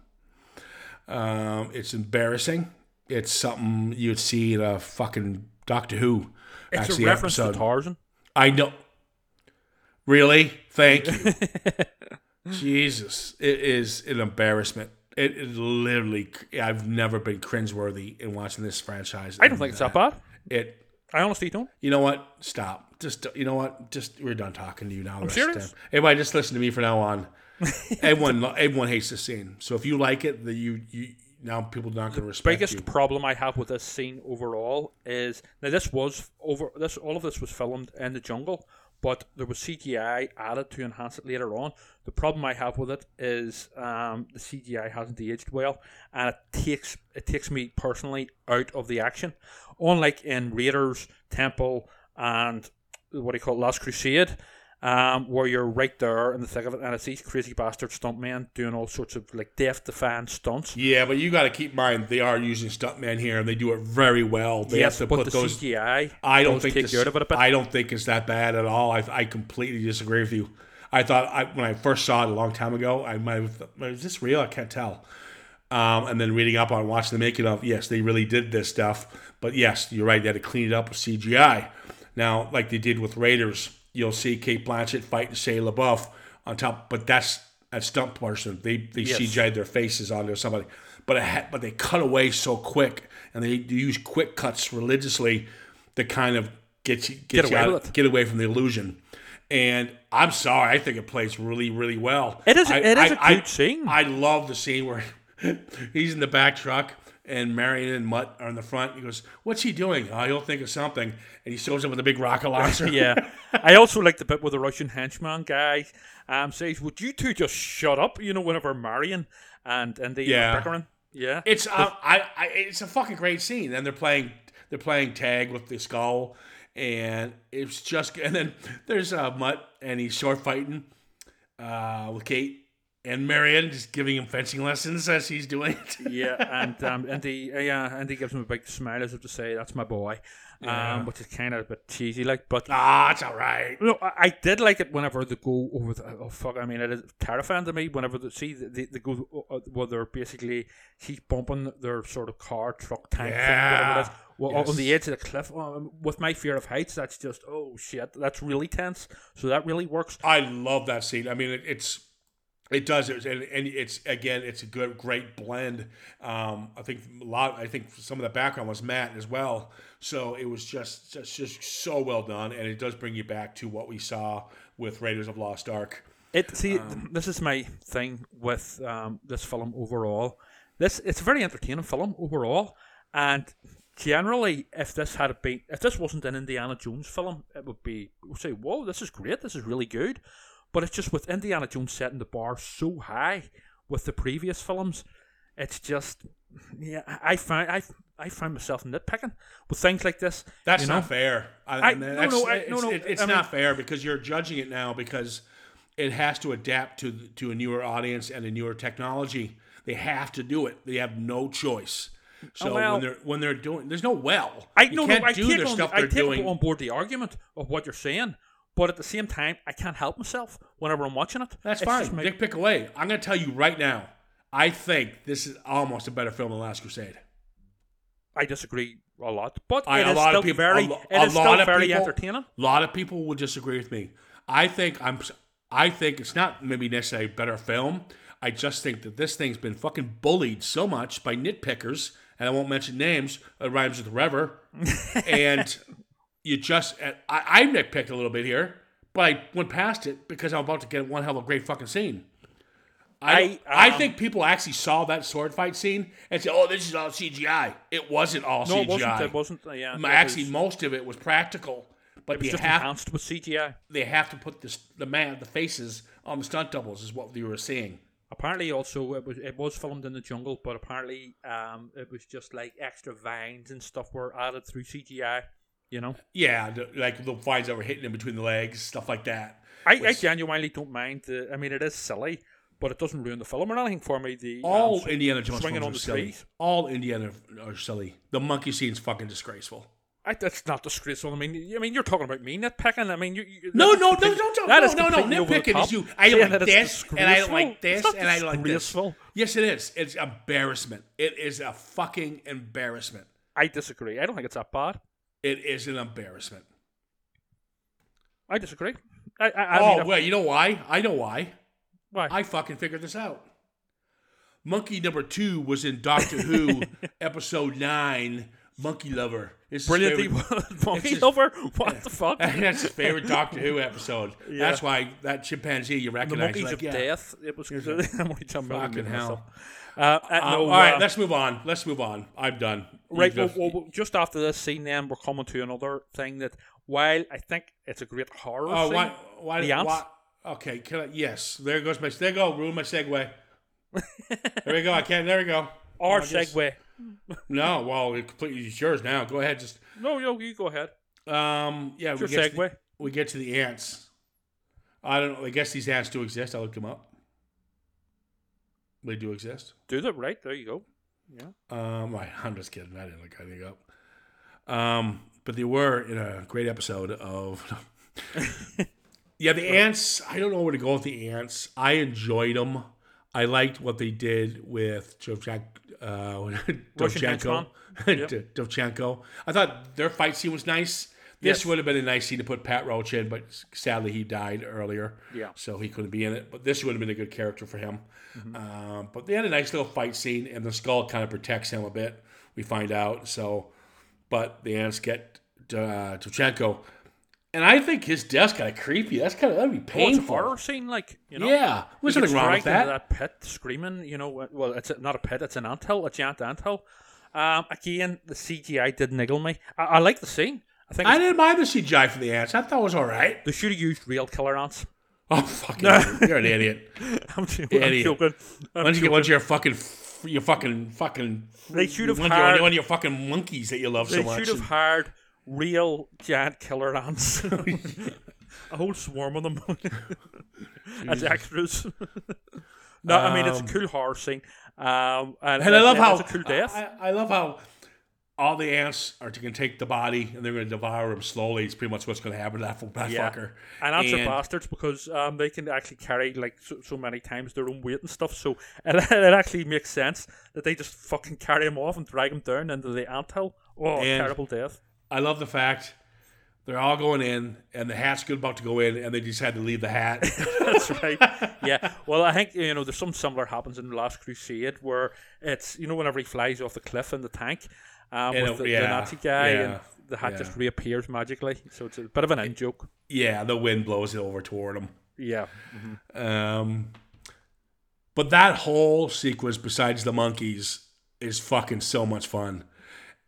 Um, it's embarrassing. It's something you'd see in a fucking Doctor Who. it's actually a reference episode. to Tarzan. I know. Really? Thank you. Jesus, it is an embarrassment. It is literally. I've never been cringeworthy in watching this franchise. I don't think it's that bad. It. I honestly don't. You know what? Stop. Just. You know what? Just. We're done talking to you now. I'm serious. Everybody, just listen to me from now on. everyone. Everyone hates this scene. So if you like it, that you you now people are not going to respect biggest you. problem I have with this scene overall is now this was over this all of this was filmed in the jungle, but there was CGI added to enhance it later on. The problem I have with it is um, the CGI hasn't aged well, and it takes it takes me personally out of the action. Unlike in Raiders, Temple, and what do you call it, Last Crusade, um, where you're right there in the thick of it, and it's these crazy bastard stuntmen doing all sorts of like death-defying stunts. Yeah, but you got to keep in mind they are using stuntmen here, and they do it very well. They yes, have to but put the those. CGI I don't think take this, you out of it a bit. I don't think it's that bad at all. I, I completely disagree with you. I thought I, when I first saw it a long time ago, I might have is this real? I can't tell. Um, and then reading up on watching the making of, yes, they really did this stuff. But yes, you're right. They had to clean it up with CGI. Now, like they did with Raiders, you'll see Cate Blanchett fighting Shia LaBeouf on top, but that's a stunt person. They they Yes. CGI'd their faces onto somebody, but had, but they cut away so quick, and they use quick cuts religiously to kind of get you get, Get you away out, get away from the illusion. And I'm sorry, I think it plays really really well. It is- I, it is I- a I- good scene. I love the scene where he's in the back truck and Marion and Mutt are in the front. He goes, "What's he doing? Oh, he'll think of something." And he shows up with a big rocket launcher. yeah. I also like the bit where the Russian henchman guy um, says, "Would you two just shut up?" You know, whenever Marion and and they Yeah. bickering. Yeah, It's uh, I, I it's a fucking great scene, and they're playing they're playing tag with the skull, and it's just and then there's uh, Mutt and he's sword fighting uh, with Cate and Marion just giving him fencing lessons as he's doing it. yeah, and um, and he uh, yeah, and he gives him a big smile as if to say, "That's my boy," um, which is kind of a bit cheesy, like. But ah, it's all right. No, I, I did like it whenever they go over the. Oh fuck! I mean, it is terrifying to me whenever they see they, they go uh, where they're basically he's bumping their sort of car, truck, tank thing, whatever it is, Yeah. well, Yes. on the edge of the cliff. Um, with my fear of heights, that's just oh shit, that's really tense. So that really works. I love that scene. I mean, it, it's it does, it, and, and it's again, it's a good, great blend. Um, I think a lot. I think some of the background was matte as well, so it was just just just so well done, and it does bring you back to what we saw with Raiders of Lost Ark. It see Um, this is my thing with um, this film overall. This it's a very entertaining film overall, and generally, if this had been if this wasn't an Indiana Jones film, it would be we'd say, "Whoa, this is great! This is really good." But it's just with Indiana Jones setting the bar so high with the previous films, it's just yeah. I find I I find myself nitpicking with things like this. That's you know? not fair. I, I- no, no, I- it's, no, no, it- it's I mean- not fair because you're judging it now because it has to adapt to to a newer audience and a newer technology. They have to do it. They have no choice. So Oh, well- when they're when they're doing, there's no well. I you no can't no I do the on, stuff I they're take doing. on board the argument of what you're saying, but at the same time, I can't help myself whenever I'm watching it. That's It's fine. my- Dick pick away. I'm going to tell you right now. I think this is almost a better film than Last Crusade. I disagree a lot, but I, it a is lot still of people, very a, a is still of very people, entertaining. A lot of people would disagree with me. I think I'm. I think it's not maybe necessarily a better film. I just think that this thing's been fucking bullied so much by nitpickers, and I won't mention names. It rhymes with Rever, and you just. I, I nitpicked a little bit here, but I went past it because I'm about to get one hell of a great fucking scene. I, I, I um, think people actually saw that sword fight scene and said, "Oh, this is all CGI." It wasn't all No, CGI. it wasn't. It wasn't. uh, yeah, Actually, was, most of it was practical, but they have enhanced with CGI. they have to put this the man the faces on the stunt doubles is what you were seeing. Apparently, also it was it was filmed in the jungle, but apparently, um, it was just like extra vines and stuff were added through CGI. You know, Yeah, the, like the vines that were hitting him between the legs, stuff like that. I, I genuinely don't mind. The, I mean, it is silly, but it doesn't ruin the film or anything for me. The All um, Indiana Jones swinging films on are the silly. trees. All Indiana are silly. The monkey scene's fucking disgraceful. I, that's not disgraceful. I mean, I mean, you're talking about me nitpicking. I mean, you, you, No, no, no, no, no, that no, is no, no. completely Nitpicking is you. I Saying like this, and I disgraceful. like this, and I like this. Yes, it is. It's embarrassment. It is a fucking embarrassment. I disagree. I don't think it's that bad. It is an embarrassment. I disagree. I, I, I oh mean, wait, you know why? I know why. why? I fucking figured this out. Monkey number two was in Doctor Who episode nine, Monkey Lover. It's his Brilliantly monkey just- lover. What the fuck? That's his favorite Doctor Who episode. That's why that chimpanzee you recognize. the monkeys like, of yeah. death. It was I'm only talking about Fucking hell. Uh, uh, no, all right, uh, let's move on. Let's move on. I'm done. Right, well, well, well, just after this scene, then we're coming to another thing that, while I think it's a great horror Oh, scene, why? Why? The ants? why okay, can I, yes. There goes my. There go. Ruin my segue. there we go. I can't. There we go. Our just- segue. No, well, it completely it's yours now. Go ahead. Just No, no, you go ahead. um, yeah. Your we get, the, segue. we get to the ants. I don't know. I guess these ants do exist. I looked them up. They do exist. Do that right. There you go. Yeah. Um, I, I'm just kidding. I didn't look anything up. Um, but they were in a great episode of. yeah, the ants. I don't know where to go with the ants. I enjoyed them. I liked what they did with Dovchenko. Uh, Dovchenko. Dovchenko. I thought their fight scene was nice. This Yes. would have been a nice scene to put Pat Roach in, but sadly he died earlier. Yeah. So he couldn't be in it. But this would have been a good character for him. Um, but they had a nice little fight scene, and the skull kind of protects him a bit. We find out. So, but the ants get uh, Dovchenko, and I think his death's kind of creepy. That's kind of that'd be Oh, it's a painful. horror scene, like you know. yeah, there's nothing gets wrong with that. that pit, screaming. You know, well, it's not a pit; it's an anthill, a giant anthill. Um, again, the CGI did niggle me. I, I like the scene. I think I didn't mind the CGI for the ants. I thought it was all right. they should have used real killer ants. Oh fucking! You're an idiot. I'm, joking. I'm Idiot. joking. I'm don't you get of your fucking, your fucking, fucking? They should have one of your- hired- one of your fucking monkeys that you love so much. They should have hired real giant killer ants. a whole swarm of them as extras. no, I mean it's a cool horror scene. Um, and, And I love it's how a cool death. I, I love how all the ants are going to take the body and they're going to devour him slowly. It's pretty much what's going to happen to that, that Yeah. fucker. And ants are bastards because um, they can actually carry like so, so many times their own weight and stuff. So it, it actually makes sense that they just fucking carry him off and drag him down into the anthill. Oh, terrible death! I love the fact they're all going in and the hat's good about to go in and they decide to leave the hat. That's right. Yeah. Well, I think you know there's some similar happens in the Last Crusade where it's you know whenever he flies off the cliff in the tank um, with it- the, the Nazi guy and the hat yeah. just reappears magically. So it's a bit of an in joke. yeah, the wind blows it over toward him. Yeah. Um, but that whole sequence, besides the monkeys, is fucking so much fun.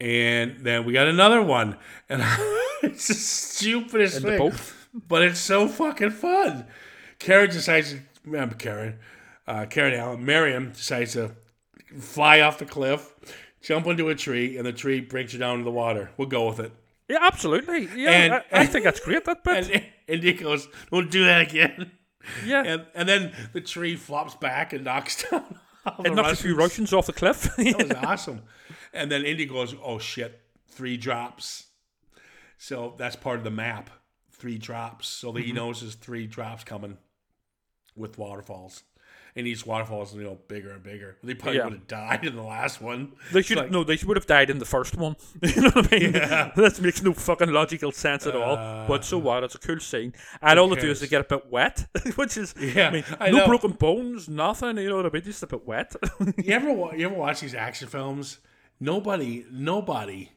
And then we got another one, and it's the stupidest the thing, but it's so fucking fun. Karen decides, remember Karen, uh, Karen Allen, Miriam decides to fly off the cliff, jump into a tree, and the tree brings you down to the water. We'll go with it. Yeah, absolutely. Yeah, And- I, I think that's great. That bit. And Indy goes, "Don't do that again." yeah. And and then the tree flops back and knocks down. it knocks a few Russians. Off the cliff. That was awesome. And then Indy goes, "Oh shit, three drops." So that's part of the map. Three drops, so that he Mm-hmm. knows there's three drops coming with waterfalls. And each waterfalls, you know, bigger and bigger. They probably Yeah. would have died in the last one. They should like- no. They would have died in the first one. you know what I mean? Yeah. that makes no fucking logical sense at all. But so what? It's a cool scene, and all they do is they Uh, get a bit wet, which is Yeah, I mean, I no know. broken bones, nothing. You know what I mean? Just a bit wet. You ever you ever watch these action films? Nobody, nobody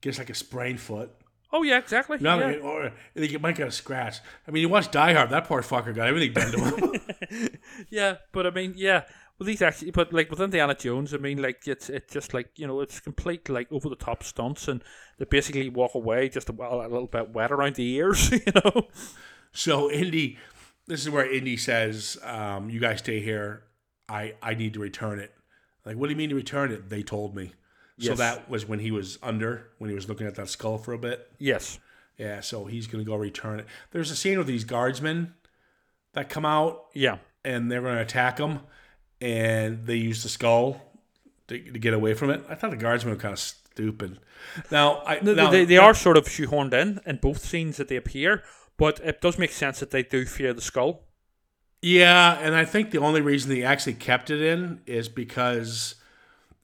gets like a sprained foot. Oh yeah, exactly. No, yeah. or they get, might get a scratch. I mean, you watch Die Hard. That poor fucker got everything done to him. yeah, but I mean, yeah. Well, these actually, but like with Indiana Jones, I mean, like it's it's just like you know, it's complete like over the top stunts, and they basically walk away just a, a little bit wet around the ears, you know. so Indy, this is where Indy says, um, "You guys stay here. I I need to return it." Like, what do you mean to return it? They told me. So that was when he was under, when he was looking at that skull for a bit. Yes. Yeah, so he's gonna go return it. There's a scene with these guardsmen that come out Yeah. and they're going to attack him, and they use the skull to, to get away from it. I thought the guardsmen were kind of stupid. Now, I No, now, they, they are sort of shoehorned in in both scenes that they appear, but it does make sense that they do fear the skull. yeah, and I think the only reason they actually kept it in is because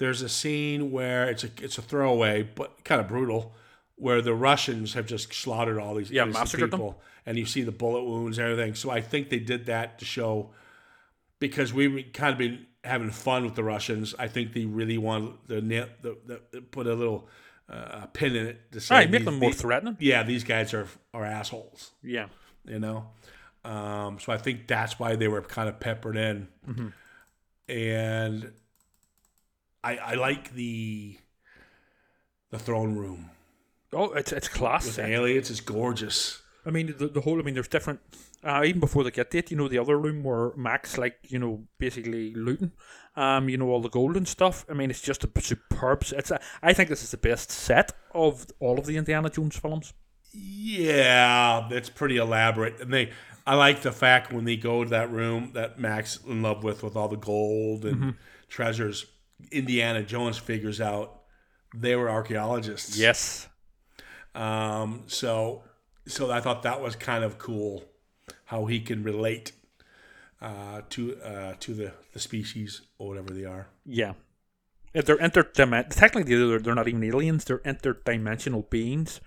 there's a scene where it's a it's a throwaway, but kind of brutal, where the Russians have just slaughtered all these Yeah, massacred them. people, and you see the bullet wounds and everything. So I think they did that to show because we kind of been having fun with the Russians. I think they really want the, the, the, the put a little uh, pin in it to say, Right, make them more these- threatening. Yeah, these guys are are assholes Yeah. you know. Um, so I think that's why they were kind of peppered in, Mm-hmm. and I, I like the the throne room Oh, it's it's class. with aliens. It's gorgeous. I mean, the, the whole. I mean, there's different. Uh, even before they get it, you know, the other room where Mac's, like, you know, basically looting, um, you know, all the gold and stuff. I mean, it's just a superb. It's. A, I think this is the best set of all of the Indiana Jones films. Yeah, it's pretty elaborate, and they. I like the fact when they go to that room that Mac's in love with, with all the gold and Mm-hmm. treasures. Indiana Jones figures out they were archaeologists. Yes. Um, so, so I thought that was kind of cool, how he can relate uh, to uh, to the, the species or whatever they are. Yeah. If They're interdimensional. Technically, they're, they're not even aliens. They're interdimensional beings.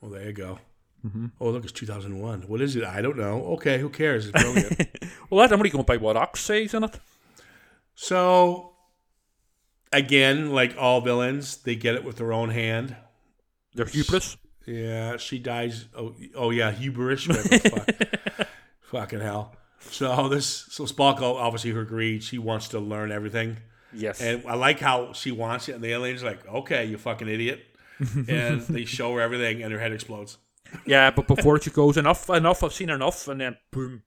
Well, there you go. Oh, look, it's 2001. What is it? I don't know. Okay, who cares? It's brilliant. Well, that, I'm only going by what Ox says in it. so, again, like all villains, they get it with their own hand. They're hubris. Yeah, she dies. Oh, oh yeah, hubris. fuck. Fucking hell. So this, so Spalko, obviously her greed. She wants to learn everything. Yes. And I like how she wants it, and the alien's like, "Okay, you fucking idiot," and they show her everything, and her head explodes. yeah, but before she goes, enough, enough. I've seen enough, and then boom.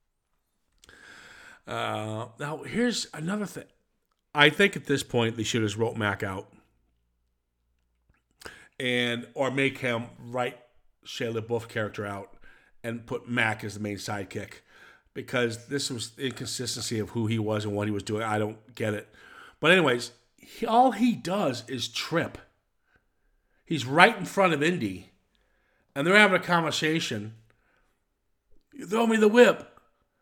Uh, now here's another thing. I think at this point they should have wrote Mac out, and or make him write Shia LaBeouf character out, and put Mac as the main sidekick, because this was inconsistency of who he was and what he was doing. I don't get it. But anyways, he, all he does is trip. He's right in front of Indy, and they're having a conversation. You throw me the whip.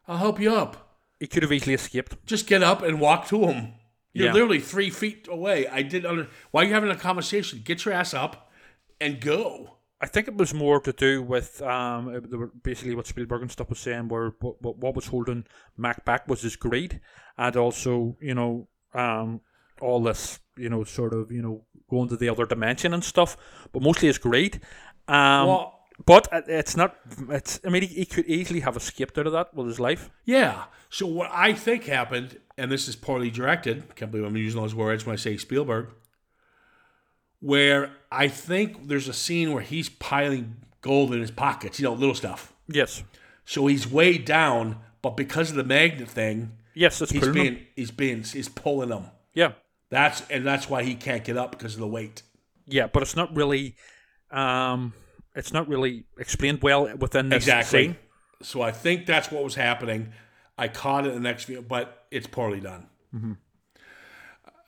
I'll help you up He could have easily escaped. just get up and walk to him. You're Yeah. literally three feet away. I didn't under. Why are you having a conversation? Get your ass up and go. I think it was more to do with um, it- they were basically what Spielberg and stuff was saying, where what, what, what was holding Mac back was his greed, and also you know um, all this you know sort of you know going to the other dimension and stuff, but mostly his greed. Um, Well- but it's not. It's. I mean, he, he could easily have escaped out of that with his life. Yeah. So what I think happened, and this is poorly directed. Can't believe I'm using those words when I say Spielberg. Where I think there's a scene where he's piling gold in his pockets, you know, little stuff. Yes. So he's way down, but because of the magnet thing, Yes, it's he's pulling him. being he's being he's pulling them. Yeah. That's and that's why he can't get up because of the weight. Yeah, but it's not really. Um, it's not really explained well within this Exactly. scene. So I think that's what was happening. I caught it in the next video, but it's poorly done. Mm-hmm.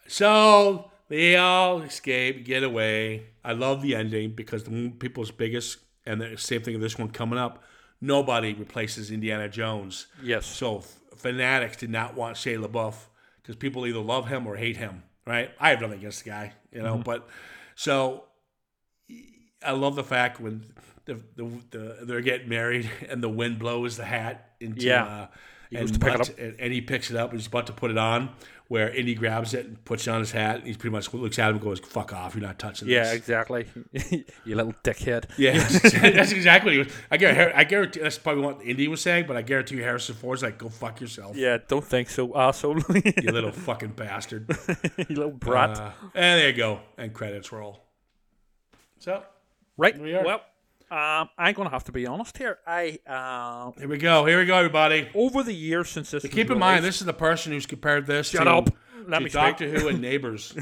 So they all escape, get away. I love the ending because the people's biggest, and the same thing with this one coming up. Nobody replaces Indiana Jones. Yes. So f- fanatics did not want Shia LaBeouf because people either love him or hate him. Right? I have nothing against the guy, you know. Mm-hmm. But so I love the fact when the, the, the they're getting married and the wind blows the hat into Yeah. uh, and, goes to pick it up. and, and he picks it up and he's about to put it on where Indy grabs it and puts it on his hat and he pretty much looks at him and goes fuck off you're not touching Yeah, this Yeah, exactly. you little dickhead. yeah that's exactly what he was I guarantee, I guarantee that's probably what Indy was saying but I guarantee you Harrison Ford's like go fuck yourself Yeah, don't think so, asshole. you little fucking bastard you little brat. uh, and there you go and credits roll so right. we. Well, um, I'm gonna have to be honest here. I uh, here we go here we go everybody over the years since this. was Keep in mind, this is the person who's compared this Shut to, up. Let to me speak. Doctor Who and Neighbours.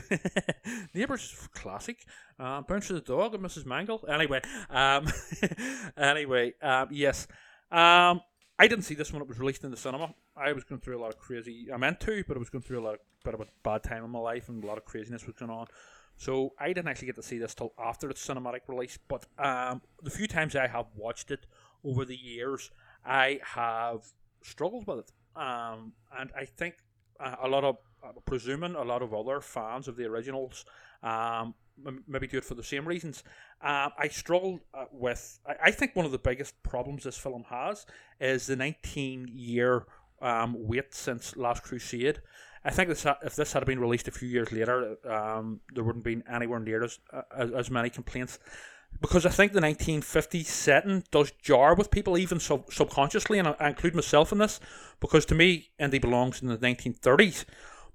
Neighbours classic. Uh, Bounce of the Dog and Mrs. Mangel. Anyway, um, anyway, um, yes. Um, I didn't see this when it was released in the cinema. I was going through a lot of crazy. I meant to, but I was going through a lot of bit of a bad time in my life, and a lot of craziness was going on. So I didn't actually get to see this till after its cinematic release. But um, the few times I have watched it over the years, I have struggled with it, um, and I think uh, a lot of, I'm presuming a lot of other fans of the originals um, maybe do it for the same reasons. Um, I struggled uh, with. I, I think one of the biggest problems this film has is the 19 year um, wait since Last Crusade. I think this, if this had been released a few years later, um, there wouldn't been anywhere near as, as as many complaints. Because I think the 1950s setting does jar with people, even sub- subconsciously, and I, I include myself in this, because to me, Indy belongs in the 1930s.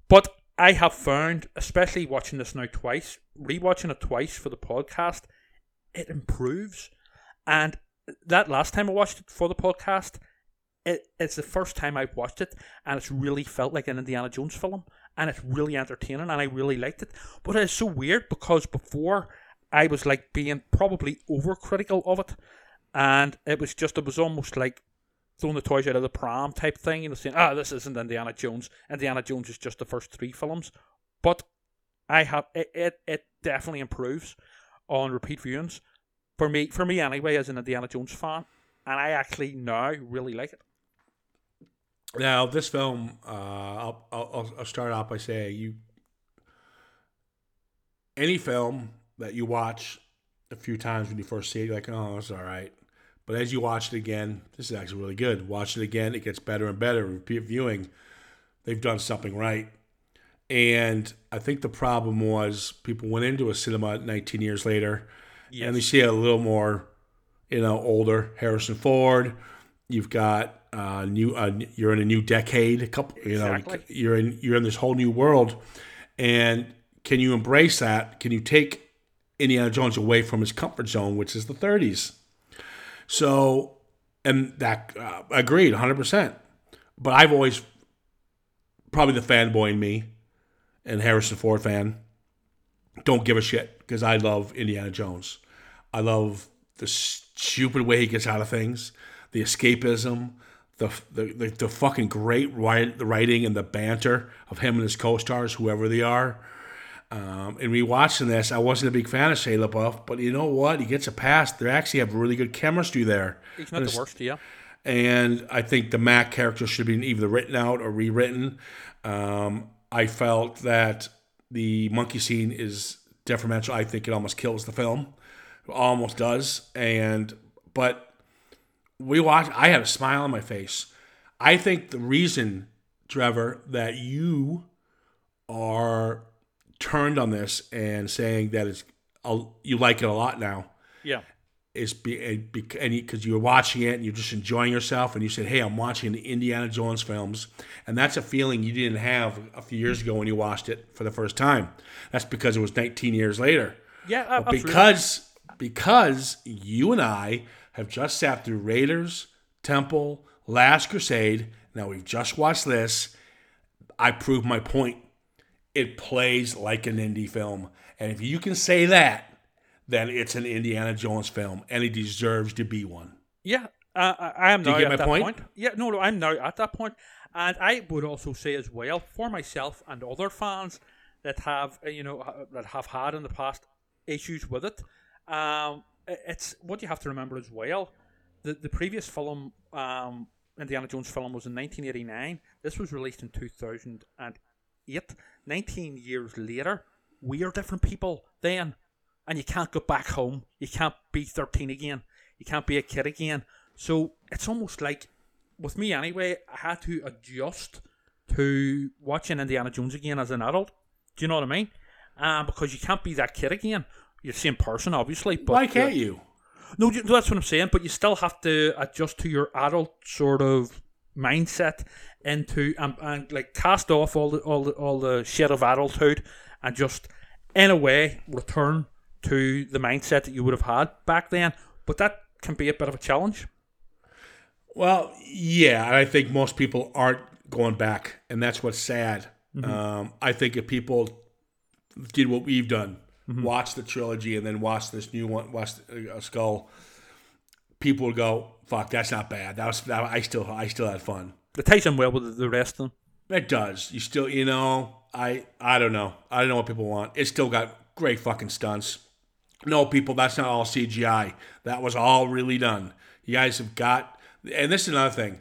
But I have found, especially watching this now twice, rewatching it twice for the podcast, it improves. And that last time I watched it for the podcast, it, it's the first time I've watched it, and it's really felt like an Indiana Jones film, and it's really entertaining, and I really liked it. But it's so weird because before I was like being probably overcritical of it, and it was just it was almost like throwing the toys out of the pram type thing, you know, saying, "Ah, this isn't Indiana Jones. Indiana Jones is just the first three films." But I have it, it, it definitely improves on repeat viewings for me. For me anyway, as an Indiana Jones fan, and I actually now really like it. Now, this film, uh, I'll, I'll, I'll start off by saying you, any film that you watch a few times when you first see it, you're like, oh, it's all right. But as you watch it again, this is actually really good. Watch it again, it gets better and better. Repeat viewing, they've done something right. And I think the problem was people went into a cinema 19 years later and they see a little more, you know, older Harrison Ford. You've got uh, new. Uh, you're in a new decade. A couple. You know, Exactly. you're in you're in this whole new world, and can you embrace that? Can you take Indiana Jones away from his comfort zone, which is the 30s? So, and that uh, agreed, 100. percent But I've always probably the fanboy in me, and Harrison Ford fan, don't give a shit because I love Indiana Jones. I love the stupid way he gets out of things, the escapism, the the, the, the fucking great writing and the banter of him and his co-stars, whoever they are. Um, and rewatching this, I wasn't a big fan of Shia LaBeouf, but you know what? He gets a pass. They actually have really good chemistry there. He's not the worst, yeah. And I think the Mac character should be either written out or rewritten. Um, I felt that the monkey scene is detrimental. I think it almost kills the film. It almost does. And but we watch. I had a smile on my face. I think the reason, Trevor, that you are turned on this and saying that it's you like it a lot now Yeah. is be, because you were watching it and you're just enjoying yourself and you said, "Hey, I'm watching the Indiana Jones films," and that's a feeling you didn't have a few years ago when you watched it for the first time. That's because it was 19 years later. Yeah, uh, uh, But absolutely. because because you and I have just sat through Raiders, Temple, Last Crusade. Now we've just watched this. I proved my point. It plays like an indie film, and if you can say that, then it's an Indiana Jones film, and it deserves to be one. Yeah, uh, I I am Do now at that point? point. Yeah, no, no, I'm now at that point, and I would also say as well for myself and other fans that have uh, you know that have had in the past issues with it. Um, it's what you have to remember as well. The the previous film, um, Indiana Jones film, was in 1989. This was released in 2008. 19 years later, we are different people then and you can't go back home. You can't be 13 again. You can't be a kid again. So it's almost like, with me anyway, I had to adjust to watching Indiana Jones again as an adult. Do you know what I mean? Um, because you can't be that kid again. You're the same person, obviously. But Why can't uh, you? no, that's what I'm saying. But you still have to adjust to your adult sort of mindset into and, and like cast off all the all the all the shit of adulthood and just in a way return to the mindset that you would have had back then. But that can be a bit of a challenge. Well, yeah, I think most people aren't going back, and that's what's sad. Um, I think if people did what we've done, watch the trilogy and then watch this new one, watch uh, Skull, people would go, "Fuck, that's not bad. That was that, I still I still had fun." It ties in well with the rest of them. It does. You still, you know, I I don't know. I don't know what people want. It still got great fucking stunts. No, people, that's not all CGI. That was all really done. You guys have got, and this is another thing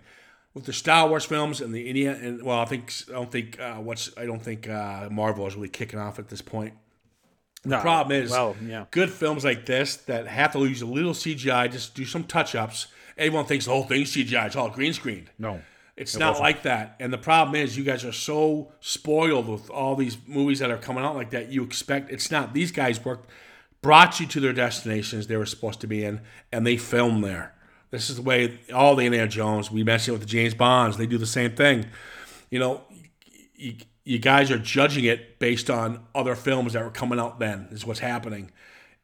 with the Star Wars films and the India, and well, I think I don't think uh, what's I don't think uh, Marvel is really kicking off at this point. No, Problem is, well, yeah. good films like this that have to use a little CGI, just do some touch ups. Everyone thinks the whole thing's CGI. It's all green screen. No. It's not like that. And the problem is, you guys are so spoiled with all these movies that are coming out like that. You expect it's not. These guys worked, brought you to their destinations they were supposed to be in, and they filmed there. This is the way all the Indiana Jones. We mentioned it with the James Bonds. They do the same thing. You know, you, you guys are judging it based on other films that were coming out then. Is what's happening.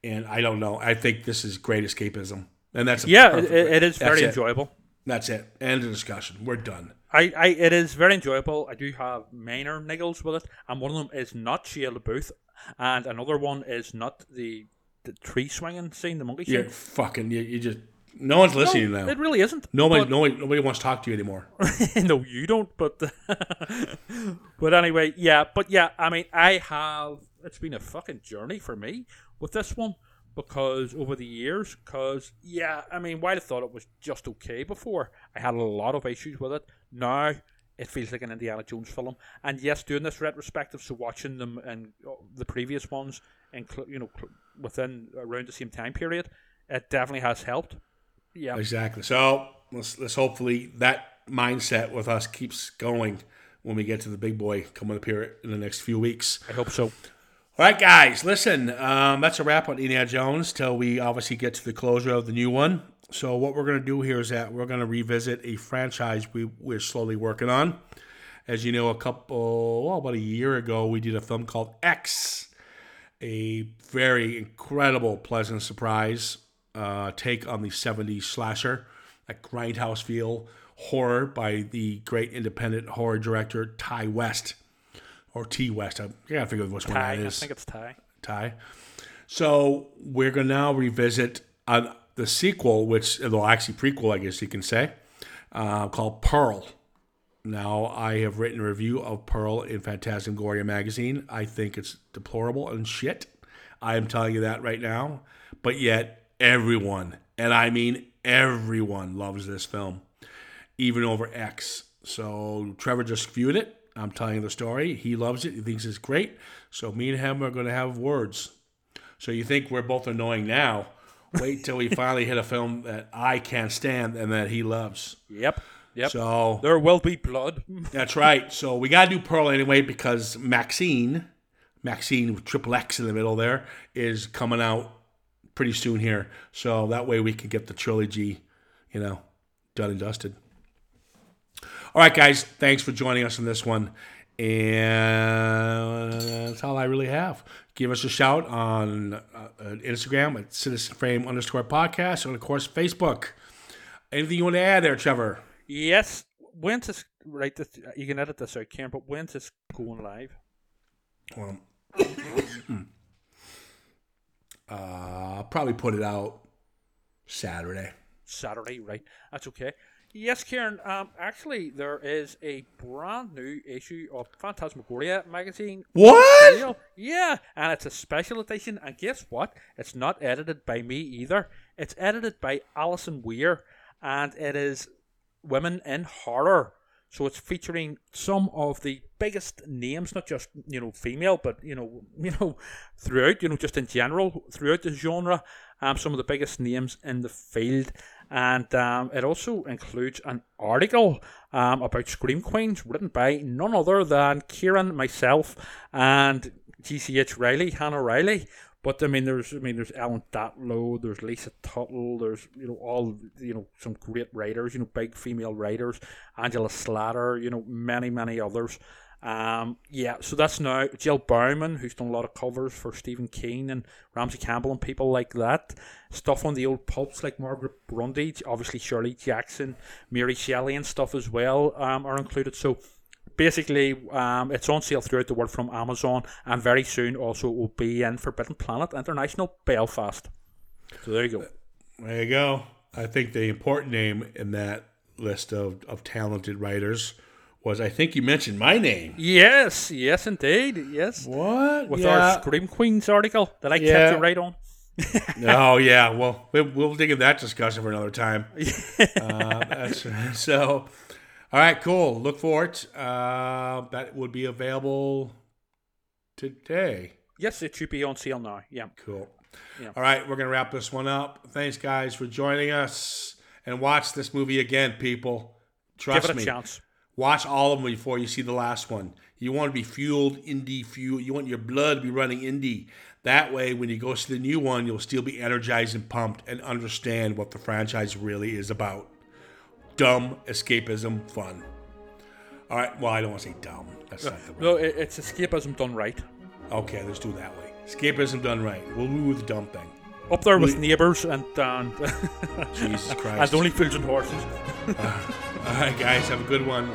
And I don't know. I think this is great escapism, and that's Yeah, it, it is that's very it. enjoyable. That's it. End of discussion. We're done. I, I it is very enjoyable. I do have minor niggles with it, and one of them is not Shia LaBeouf, and another one is not the the tree swinging scene, the monkey You're scene. fucking. You, you just. No one's listening No, now. it really isn't. Nobody, nobody, nobody wants to talk to you anymore. no, you don't. But but anyway, yeah. But yeah, I mean, I have. It's been a fucking journey for me with this one because over the years, because yeah, I mean, while I thought it was just okay before, I had a lot of issues with it. Now it feels like an Indiana Jones film, and yes, doing this retrospective, so watching them and uh, the previous ones, and you know, within around the same time period, it definitely has helped. Yeah, Exactly. So let's let's hopefully that mindset with us keeps going when we get to the big boy coming up here in the next few weeks. I hope so. All right, guys, listen. Um, that's a wrap on Indiana Jones till we obviously get to the closure of the new one. So what we're going to do here is that we're going to revisit a franchise we, we're slowly working on. As you know, a couple, well, about a year ago, we did a film called X, a very incredible, pleasant surprise uh, take on the 70s slasher, that grindhouse feel horror by the great independent horror director Ty West or T West. I gotta figure out which one Ty, that I think it's Ty. Ty. So we're gonna now revisit uh, the sequel, which well, actually prequel, I guess you can say, uh, called Pearl. Now I have written a review of Pearl in Phantasmagoria magazine. I think it's deplorable and shit. I am telling you that right now. But yet everyone, and I mean everyone, loves this film, even over X. So Trevor just viewed it. I'm telling you the story. He loves it. He thinks it's great. So me and him are going to have words. So you think we're both annoying now? Wait till we finally hit a film that I can't stand and that he loves. Yep. Yep. So there will be blood. that's right. So we got to do Pearl anyway because Maxine, Maxine with triple X in the middle there, is coming out pretty soon here. So that way we can get the trilogy, you know, done and dusted. All right, guys. Thanks for joining us on this one. And that's all I really have. Give us a shout on uh, uh, Instagram at Citizen Frame underscore podcast and, of course, Facebook. Anything you want to add there, Trevor? Yes. When's this? Right. This, you can edit this out, Ciaran. But when's this going live? Well, uh, I'll probably put it out Saturday. Saturday. Right. That's okay. Yes, Ciaran. Um, actually, there is a brand new issue of Phantasmagoria magazine. What? Yeah, and it's a special edition. And guess what? It's not edited by me either. It's edited by Alison Weir, and it is women in horror. So it's featuring some of the biggest names, not just you know female, but you know you know throughout you know just in general throughout the genre. Um, some of the biggest names in the field, and um, it also includes an article um, about Scream Queens written by none other than Ciaran, myself, and GCH Riley, Hannah Riley. But I mean, there's I mean, there's Ellen Datlow, there's Lisa Tuttle, there's you know all you know some great writers, you know big female writers, Angela Slatter, you know many many others. Um, yeah, so that's now Jill Bauman, who's done a lot of covers for Stephen King and Ramsey Campbell and people like that. Stuff on the old pulps like Margaret Grundy, obviously Shirley Jackson, Mary Shelley and stuff as well um, are included. So basically, um, it's on sale throughout the world from Amazon, and very soon also it will be in Forbidden Planet International Belfast. So there you go. There you go. I think the important name in that list of, of talented writers was I think you mentioned my name. Yes, yes, indeed, yes. What? With yeah. our Scream Queens article that I Yeah. kept you right on. oh yeah. Well, we'll, we'll dig into that discussion for another time. uh, that's, so, all right, cool. Look for it. Uh, that would be available today. Yes, it should be on sale now. Yeah. Cool. Yeah. All right, we're going to wrap this one up. Thanks, guys, for joining us. And watch this movie again, people. Trust Give it a me. chance. Watch all of them before you see the last one. You want to be fueled Indy fuel. You want your blood to be running Indy. That way, when you go see the new one, you'll still be energized and pumped and understand what the franchise really is about. Dumb escapism fun. All right. Well, I don't want to say dumb. That's not the right. No, it, it's escapism done right. Okay, let's do it that way. Escapism done right. We'll do the dumb thing. Up there with We- neighbours and and, Jesus Christ. and only and horses. All right, guys, have a good one.